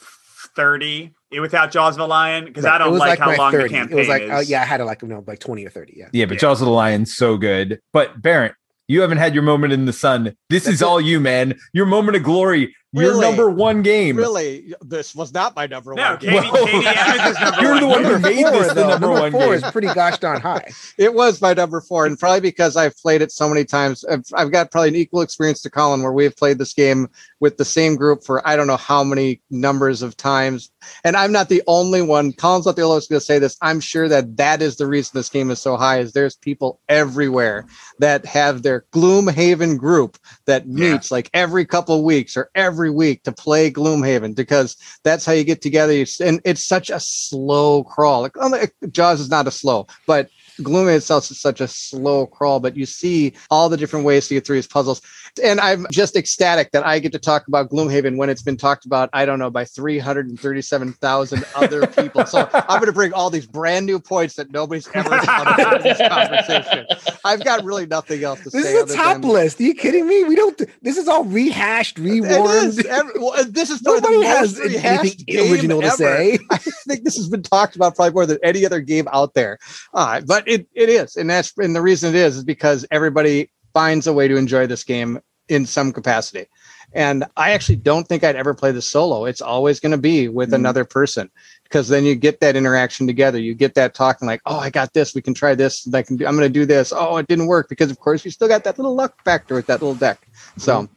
30 without Jaws of a Lion because I Right. It don't was like, how long 30. the campaign It was like, is. oh, yeah, I had it like, you know, like 20 or 30. Yeah. Yeah, but Yeah. Jaws of the Lion's so good. But Barrett, you haven't had your moment in the sun. This That's is it. all you, man. Your moment of glory. Your Really? number one game. Really, this was not my number No, one. Katie, Whoa. Katie number You're one. the one who made four, this the though, number one four game. is pretty gosh darn high. It was my number four, and probably because I've played it so many times. I've, I've got probably an equal experience to Colin, where we've played this game with the same group for I don't know how many numbers of times. And I'm not the only one. Colin's not the only one going to say this. I'm sure that that is the reason this game is so high. Is there's people everywhere that have their Gloomhaven group that Yeah. meets like every couple of weeks or every week to play Gloomhaven because that's how you get together. And it's such a slow crawl. Like oh, Jaws is not a slow, but Gloom itself is such a slow crawl, but you see all the different ways to get through these puzzles. And I'm just ecstatic that I get to talk about Gloomhaven when it's been talked about, I don't know, by 337,000 other people. So I'm going to bring all these brand new points that nobody's ever thought about in this conversation. I've got really nothing else to This say. This is a top than- list. Are you kidding me? We don't. This is all rehashed, rewarmed. is. Every- well, this is Nobody has rehashed anything original to ever. say. I think this has been talked about probably more than any other game out there. Uh, but it, it is, and that's and the reason it is is because everybody finds a way to enjoy this game in some capacity. And I actually don't think I'd ever play the solo. It's always going to be with Mhm. another person because then you get that interaction together. You get that talking like, "Oh, I got this. We can try this. I can do. I'm going to do this. Oh, it didn't work because of course you still got that little luck factor with that little deck." So,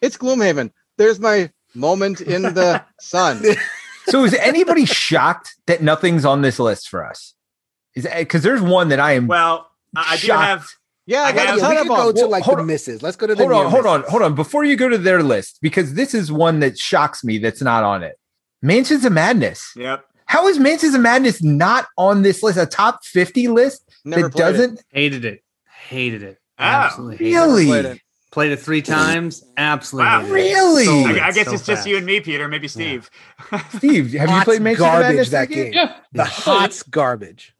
it's Gloomhaven. There's my moment in the sun. So is anybody shocked that nothing's on this list for us? Is because there's one that I am. Well, I I do have. Yeah, I I got have- a ton we of go them. to like the on. misses. Let's go to the hold on, near hold on, hold on. Before you go to their list, because this is one that shocks me that's not on it. Mansions of Madness. Yep. How is Mansions of Madness not on this list? A top 50 list Never that it. doesn't Hated it. Hated it. Oh, Absolutely. really? Played it. Played it three times. Absolutely. Wow. Really? So I, I guess so it's just you and me, Peter. Maybe Steve. Steve, have you played Mansions of garbage Madness? that again? game. Yeah. The hot's garbage.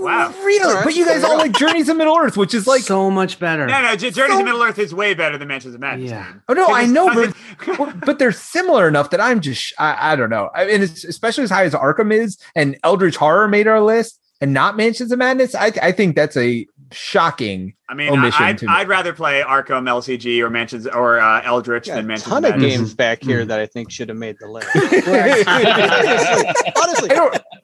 Wow. Really? All right. But you guys all like Journeys of Middle Earth, which is like, so much better. No, no. J- Journeys So- to Middle Earth is way better than Mansions of Madness. Yeah. oh no, I know, but but but they're similar enough that I'm just I, I don't know. I mean, it's, especially as high as Arkham is, and Eldritch Horror made our list, and not Mansions of Madness. I I think that's a shocking. I mean, Omission I, I'd, to me. I'd rather play Arkham LCG or Mansions or uh, Eldritch Yeah, than a ton of of Madness. games back here Mhm. that I think should have made the list. I Honestly.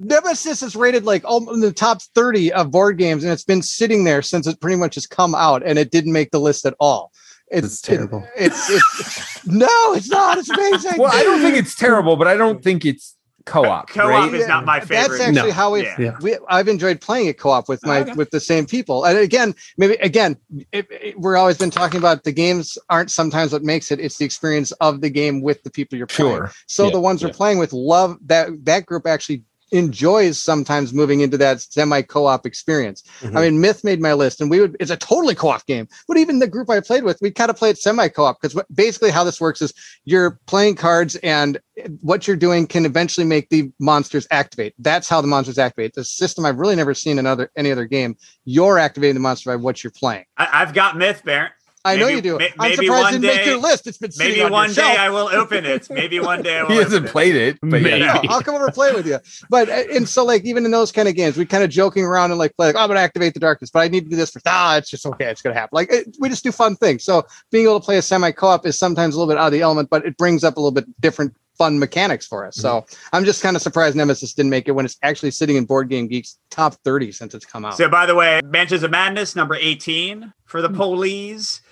Nemesis is rated like all in the top 30 of board games, and it's been sitting there since it pretty much has come out, and it didn't make the list at all. It's It's terrible. it- it's, it's no, it's not. It's amazing. Well, I don't think it's terrible, but I don't think it's co-op. Co-op right? is not my favorite. That's actually No. how we, Yeah. Yeah. we I've enjoyed playing it co-op with oh, my Okay. with the same people. And again, maybe again, it, it- we're always been talking about the games aren't sometimes what makes it. It's the experience of the game with the people you're playing. Sure. So Yeah, the ones yeah. we're playing with love that that group actually enjoys sometimes moving into that semi co-op experience. Mhm. I mean, Myth made my list, and we would it's a totally co-op game. But even the group I played with, we kind of played semi co-op because basically how this works is you're playing cards, and what you're doing can eventually make the monsters activate. That's how the monsters activate. The system I've really never seen in other any other game. You're activating the monster by what you're playing. I, I've got Myth, Barrett. I know you do. may- I'm surprised one it didn't make your list. It's been sitting Maybe on one your day shelf. I will open it. Maybe one day I will. He hasn't open played it, but. Maybe. Yeah, I'll come over and play with you. But uh, and so like even in those kind of games, we kind of joking around and like play like oh, I'm gonna activate the darkness, but I need to do this for ah, it's just okay, it's gonna happen. Like it, we just do fun things. So being able to play a semi co-op is sometimes a little bit out of the element, but it brings up a little bit different fun mechanics for us. So I'm just kind of surprised Nemesis didn't make it when it's actually sitting in Board Game Geek's top 30 since it's come out. So, by the way, Mansions of Madness, number 18 for the police.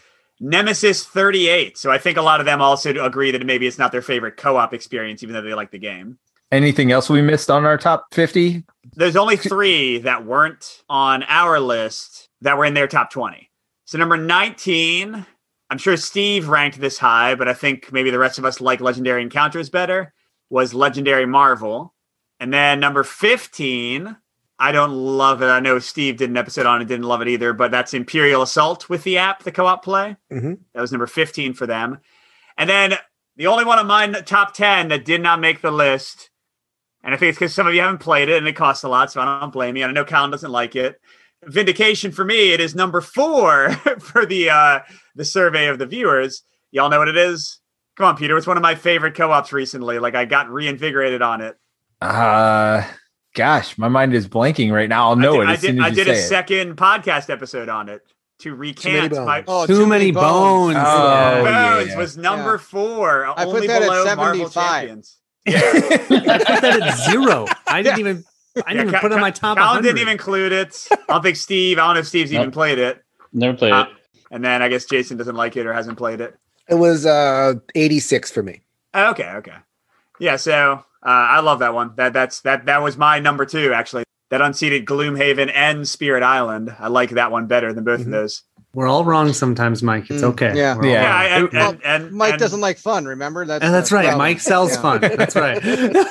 Nemesis 38. So, I think a lot of them also agree that maybe it's not their favorite co op experience, even though they like the game. Anything else we missed on our top 50? There's only three that weren't on our list that were in their top 20. So, number 19, I'm sure Steve ranked this high, but I think maybe the rest of us like Legendary Encounters better, was Legendary Marvel. And then number 15, I don't love it. I know Steve did an episode on it, didn't love it either, but that's Imperial Assault with the app, the co op play. Mhm. That was number 15 for them. And then the only one of mine, top 10, that did not make the list, and I think it's because some of you haven't played it and it costs a lot, so I don't blame you. And I know Colin doesn't like it. Vindication for me, it is number four for the uh the survey of the viewers. Y'all know what it is? Come on, Peter. It's one of my favorite co-ops recently. Like I got reinvigorated on it. Uh gosh, my mind is blanking right now. I'll know I it did, as I did, you I say did a it. second podcast episode on it to recant bones. my oh, Too, many bones. Oh, Yeah. Bones yeah. was number Yeah. four, I put only that at below Marvel 75. Champions. I put that at zero. I didn't even. I didn't Yeah, even Ca- put it on my Ca- top. Colin 100. didn't even include it. I don't think Steve. I don't know if Steve's even played it. Never played Uh, it. And then I guess Jason doesn't like it or hasn't played it. It was uh 86 for me. Oh, okay, okay. Yeah, so uh, I love that one. That that's that that was my number two actually. That unseated Gloomhaven and Spirit Island. I like that one better than both Mhm. of those. We're all wrong sometimes, Mike. It's Mm, okay. yeah. We're Yeah. Yeah. I, and, Well, and, and Mike and- doesn't like fun, remember? That's, And that's the right. problem. Mike sells Yeah. fun. That's right.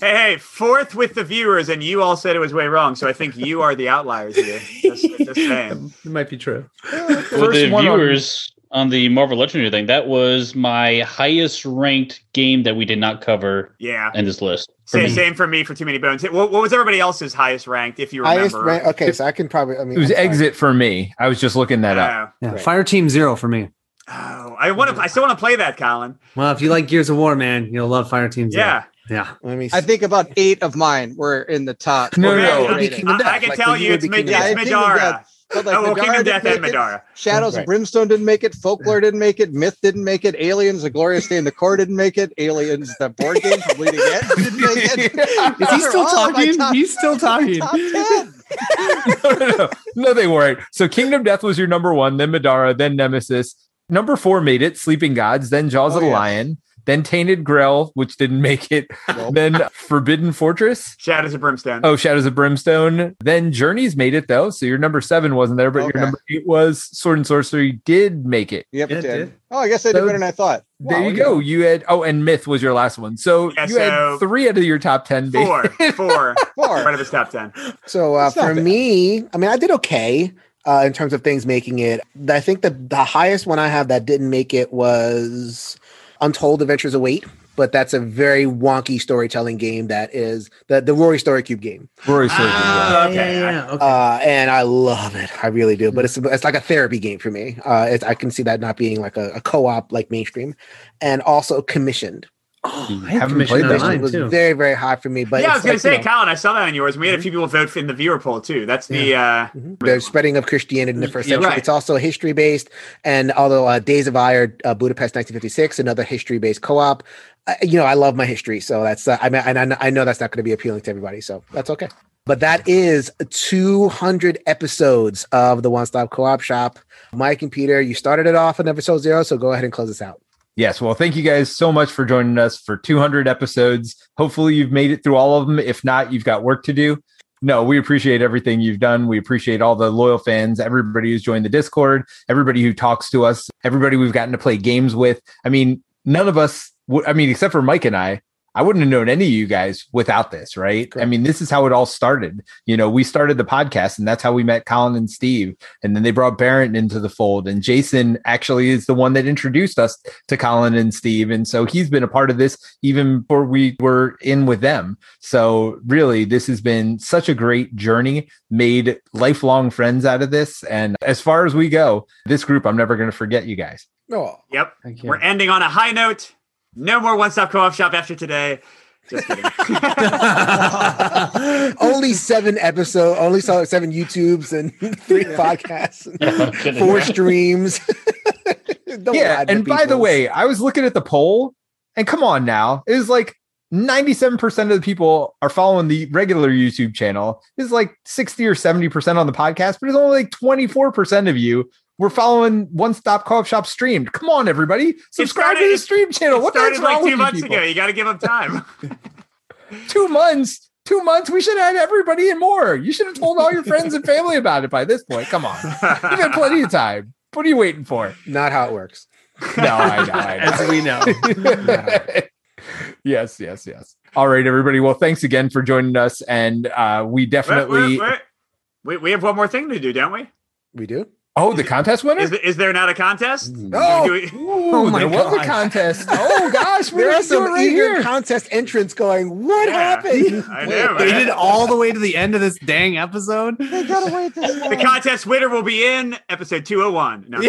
Hey, hey, fourth with the viewers, and you all said it was way wrong. So I think you are the outliers here. Just, just saying. it might be true. Well, First the one on- viewers on the Marvel Legendary thing. That was my highest ranked game that we did not cover Yeah. in this list. for Same, same for me for Too Many Bones. What, what was everybody else's highest ranked, if you remember? Highest rank. Okay, so I can probably. I mean, It was exit for me. I was just looking that up. Oh. Yeah, Right. Fireteam Zero for me. Oh, I want to. I still want to play that, Colin. Well, if you like Gears of War, man, you'll love Fireteam Zero. Yeah. Yeah. Let me. I think about eight of mine were in the top. No, Okay, no, I, it'd be Kingdom I- can Like, tell you, you it's, be Mid- it's Death. Yeah, Kingdom Middara. Death. But like oh, well, Kingdom Middara Death didn't and make Middara. Shadows Right. of Brimstone didn't make it. Folklore didn't make it. Myth didn't make it. Aliens, The Glorious Day in the Corps didn't make it. Aliens, the board game from Bleeding Edge didn't make it. Is he still Those are all my talking? top- He's still talking. No, no, no. No, they weren't. So Kingdom Death was your number one, then Middara, then Nemesis. Number four made it, Sleeping Gods, then Jaws Oh, of the yeah. Lion, then Tainted Grail, which didn't make it, Nope. then Forbidden Fortress. Shadows of Brimstone. Oh, Shadows of Brimstone. Then Journeys made it though. So your number seven wasn't there, but Okay. your number eight was Sword and Sorcery did make it. Yep, it it did. did. Oh, I guess I So- did better than I thought. There Wow, you go. You had oh, and Myth was your last one. So Yeah, you so- had three out of your top ten. baby. Four, four, Four. right of his top ten. So uh, for bad. me, I mean, I did okay uh, in terms of things making it. I think the the highest one I have that didn't make it was Untold Adventures Await, but that's a very wonky storytelling game. That is the the Rory Story Cube game, Rory Sorcery, yeah. Ah, okay. Yeah, yeah, okay. uh, and I love it. I really do. But it's it's like a therapy game for me. Uh, it's, I can see that not being like a, a co op like mainstream, and also commissioned. Oh, I haven't played on that. Commissioned mine was too. very very high for me. But yeah, I was gonna like, say, you know, Colin, I saw that on yours. We had a few people vote in the viewer poll too. That's the uh Mhm. the spreading of Christianity in the first Yeah, century. right. It's also history based, and although uh, Days of Ire, uh, Budapest 1956, another history based co op. Uh, you know, I love my history, so that's uh, I mean, and I, I know that's not going to be appealing to everybody, so that's okay. But that is 200 episodes of the One Stop Co op Shop. Mike and Peter, you started it off on episode zero, so go ahead and close this out. Yes. Well, thank you guys so much for joining us for 200 episodes. Hopefully, you've made it through all of them. If not, you've got work to do. No, we appreciate everything you've done. We appreciate all the loyal fans, everybody who's joined the Discord, everybody who talks to us, everybody we've gotten to play games with. I mean, none of us, I mean, except for Mike and I, I wouldn't have known any of you guys without this, right? I mean, this is how it all started. You know, we started the podcast and that's how we met Colin and Steve. And then they brought Barrett into the fold. And Jason actually is the one that introduced us to Colin and Steve. And so he's been a part of this even before we were in with them. So really, this has been such a great journey, made lifelong friends out of this. And as far as we go, this group, I'm never going to forget you guys. Oh, Yep. Thank you. We're ending on a high note. No more one stop co op shop after today. Just kidding. only seven episodes, only saw seven YouTubes and three podcasts, and kidding. four streams. Don't yeah. And by the way, I was looking at the poll, and come on now, it was like 97% of the people are following the regular YouTube channel. It's like 60 or 70% on the podcast, but it's only like 24% of you were following One Stop Co-op Shop streamed. Come on, everybody. Subscribe started- to the stream channel. It what the heck's started like wrong two with months you people? ago. You got to give them time. Two months. Two months. We should have had everybody and more. You should have told all your friends and family about it by this point. Come on. You've had plenty of time. What are you waiting for? not how it works. No, I know. I know. As we know. yes, yes, yes. All right, everybody. Well, thanks again for joining us, and uh, we Wait, definitely. wait, wait. We, we have one more thing to do, don't we? We do. Oh, the contest winner. Is, is there not a contest? Hmm. Oh, no. Do we- Ooh, Oh my there was a contest. Oh gosh, There we're are some right eager here. contest entrants going. What Yeah. happened? I know, They man. did all the way to the end of this dang episode. They gotta wait this The long. contest winner will be in episode 201. No.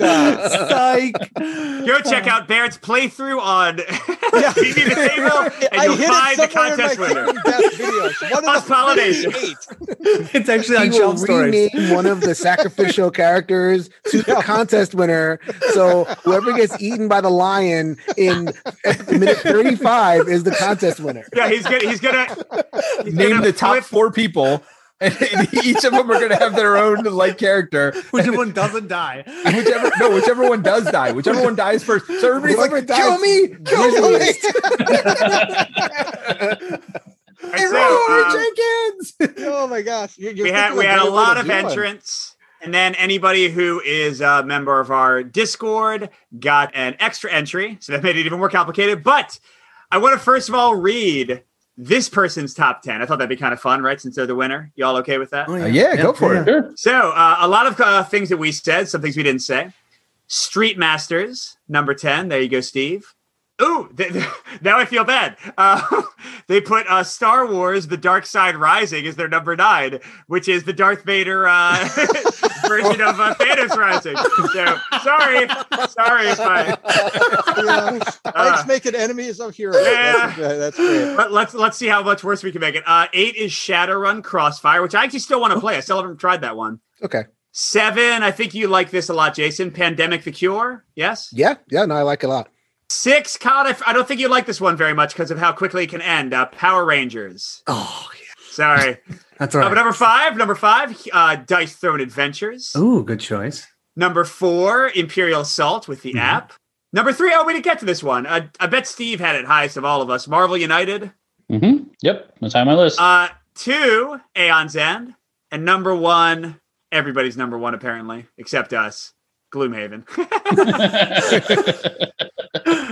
Psych. Go check out Barrett's playthrough on Yeah. TV the Table, and I you'll hid find the it somewhere in my contest winner. Kingdom Death. One of the Cross-pollination. eight. It's actually on will shelf stories. Rename one of the sacrificial characters to the contest winner. So whoever gets eaten by the lion in minute 35 is the contest winner. Yeah, he's gonna he's gonna he's Name gonna the top flip- four people, and each of them are going to have their own like character. Which one doesn't die? Whichever no, whichever one does die, whichever one dies first. So everybody's Whoever like, dies- "Kill me, kill me!" Hey, So, Roy um, Jenkins. Oh my gosh. You're, you're we had we had a lot of Dylan. entrants and then anybody who is a member of our discord got an extra entry so that made it even more complicated but i want to first of all read this person's top 10. I thought that'd be kind of fun, right? Since they're the winner. You all okay with that? Oh, Uh, yeah, go for it. Sure. So, uh, a lot of uh, things that we said, some things we didn't say. Street Masters, number 10. There you go, Steve. Ooh, th- th- now I feel bad. Uh, they put uh, Star Wars The Dark Side Rising as their number nine, which is the Darth Vader uh, version of uh, Thanos Rising. So, sorry. Sorry if I. Yeah. Uh, Mike's making enemies of heroes. Yeah. That's, that's great. Let, let's let's see how much worse we can make it. Uh, eight is Shadowrun Crossfire, which I actually still want to play. I still haven't tried that one. Okay. Seven, I think you like this a lot, Jason. Pandemic the Cure. Yes. Yeah. Yeah. No, I like it a lot. Six, Colin, I f- I don't think you like this one very much because of how quickly it can end. Uh, Power Rangers. Oh, yeah. Sorry. That's all Uh, right. number five, number five, uh, Dice Throne Adventures. Ooh, good choice. Number four, Imperial Assault with the Mhm. app. Number three. three, oh, we didn't get to this one. Uh, I bet Steve had it highest of all of us. Marvel United. Mm-hmm. Yep, that's on my list. Uh, two, Aeon's End. And number one, everybody's number one, apparently, except us, Gloomhaven.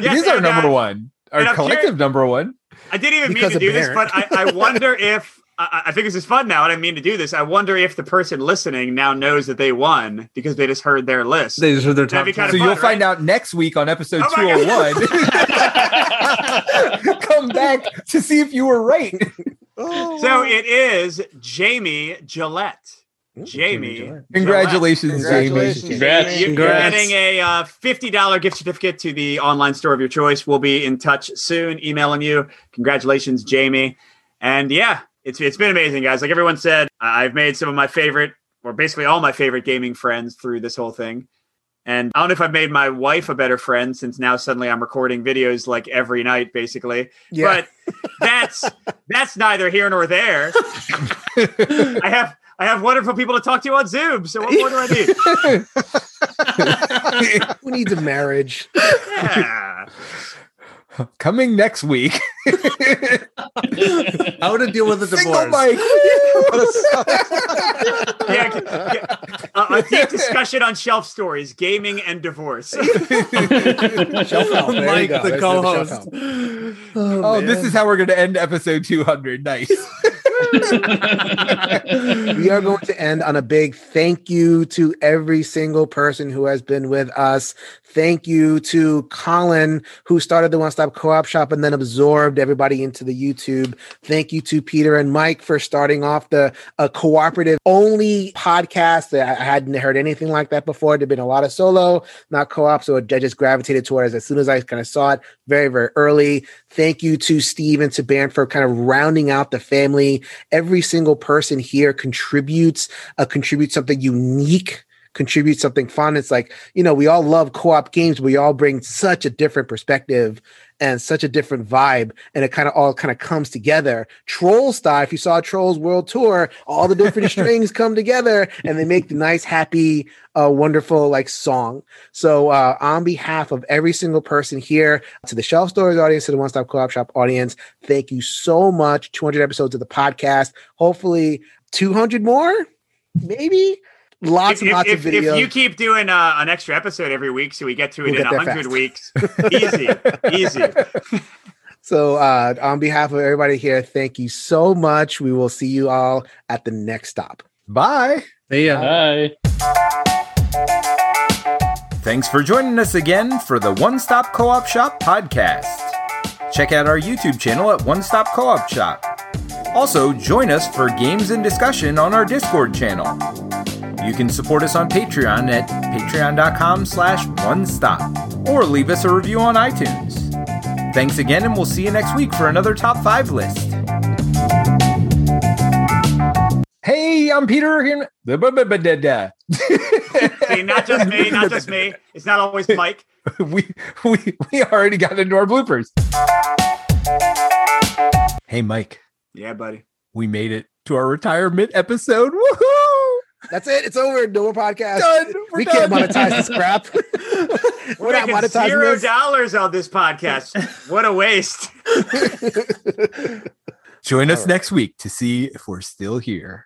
Yes, it is our number uh, one, our collective curious- number one. I didn't even mean to of do this, but I, I wonder if I, I think this is fun now, and I mean to do this. I wonder if the person listening now knows that they won because they just heard their list. These are their That'd top kinda So fun, you'll find right? out next week on episode Oh 201. Come back to see if you were right. Oh, so it is Jamie Gillette. Jamie, Congratulations, Congratulations, Jamie. Congrats. You're Congrats. getting a uh, $50 gift certificate to the online store of your choice. We'll be in touch soon, emailing you. Congratulations, Jamie. And yeah, it's it's been amazing, guys. Like everyone said, I- I've made some of my favorite, or basically all my favorite gaming friends through this whole thing. And I don't know if I've made my wife a better friend since now suddenly I'm recording videos like every night, basically. Yeah. But that's that's neither here nor there. I have I have wonderful people to talk to on Zoom. So what more do I need? Who needs a marriage? Yeah. Coming next week. How to deal with a Single divorce. Mike. yeah, yeah. Uh, a deep discussion on shelf stories, gaming, and divorce. Shelf help. Mike, the co-host. shelf help. Oh, this is how we're going to end episode 200. Nice. We are going to end on a big thank you to every single person who has been with us. Thank you to Colin, who started the One Stop Co op shop and then absorbed everybody into the YouTube. Thank you to Peter and Mike for starting off the a cooperative only podcast. I hadn't heard anything like that before. There'd been a lot of solo, not co op. So I just gravitated towards as soon as I kind of saw it very, very early. Thank you to Steve and to Ban for kind of rounding out the family every single person here contributes uh, contributes something unique contributes something fun. It's like you know we all love co-op games we all bring such a different perspective and such a different vibe and it kind of all kind of comes together. Troll style if you saw trolls world tour all the different strings come together and they make the nice happy uh, wonderful like song. So uh, on behalf of every single person here to the shelf stories audience to the one stop co-op shop audience thank you so much. 200 episodes of the podcast. Hopefully 200 more maybe lots if, and lots if, of if you keep doing uh, an extra episode every week, so we get to it We'll in get 100 weeks, easy, easy. so uh, on behalf of everybody here thank you so much we will see you all at the next stop Bye. See ya. Bye. Thanks for joining us again for the One Stop Co op Shop podcast. Check out our YouTube channel at One Stop Co op Shop. Also, join us for games and discussion on our Discord channel. You can support us on Patreon at patreon.com slash one stop or leave us a review on iTunes. Thanks again, and we'll see you next week for another top five list. Hey, I'm Peter. Here. See, not just me, not just me. It's not always Mike. we we we already got into our bloopers. Hey, Mike, Yeah, buddy. we made it to our retirement episode. Woohoo! That's it it's over no more podcast Done. We're we can't monetize this crap We're, we're not making monetizing zero this dollars on this podcast. What a waste. Join us next week to see if we're still here.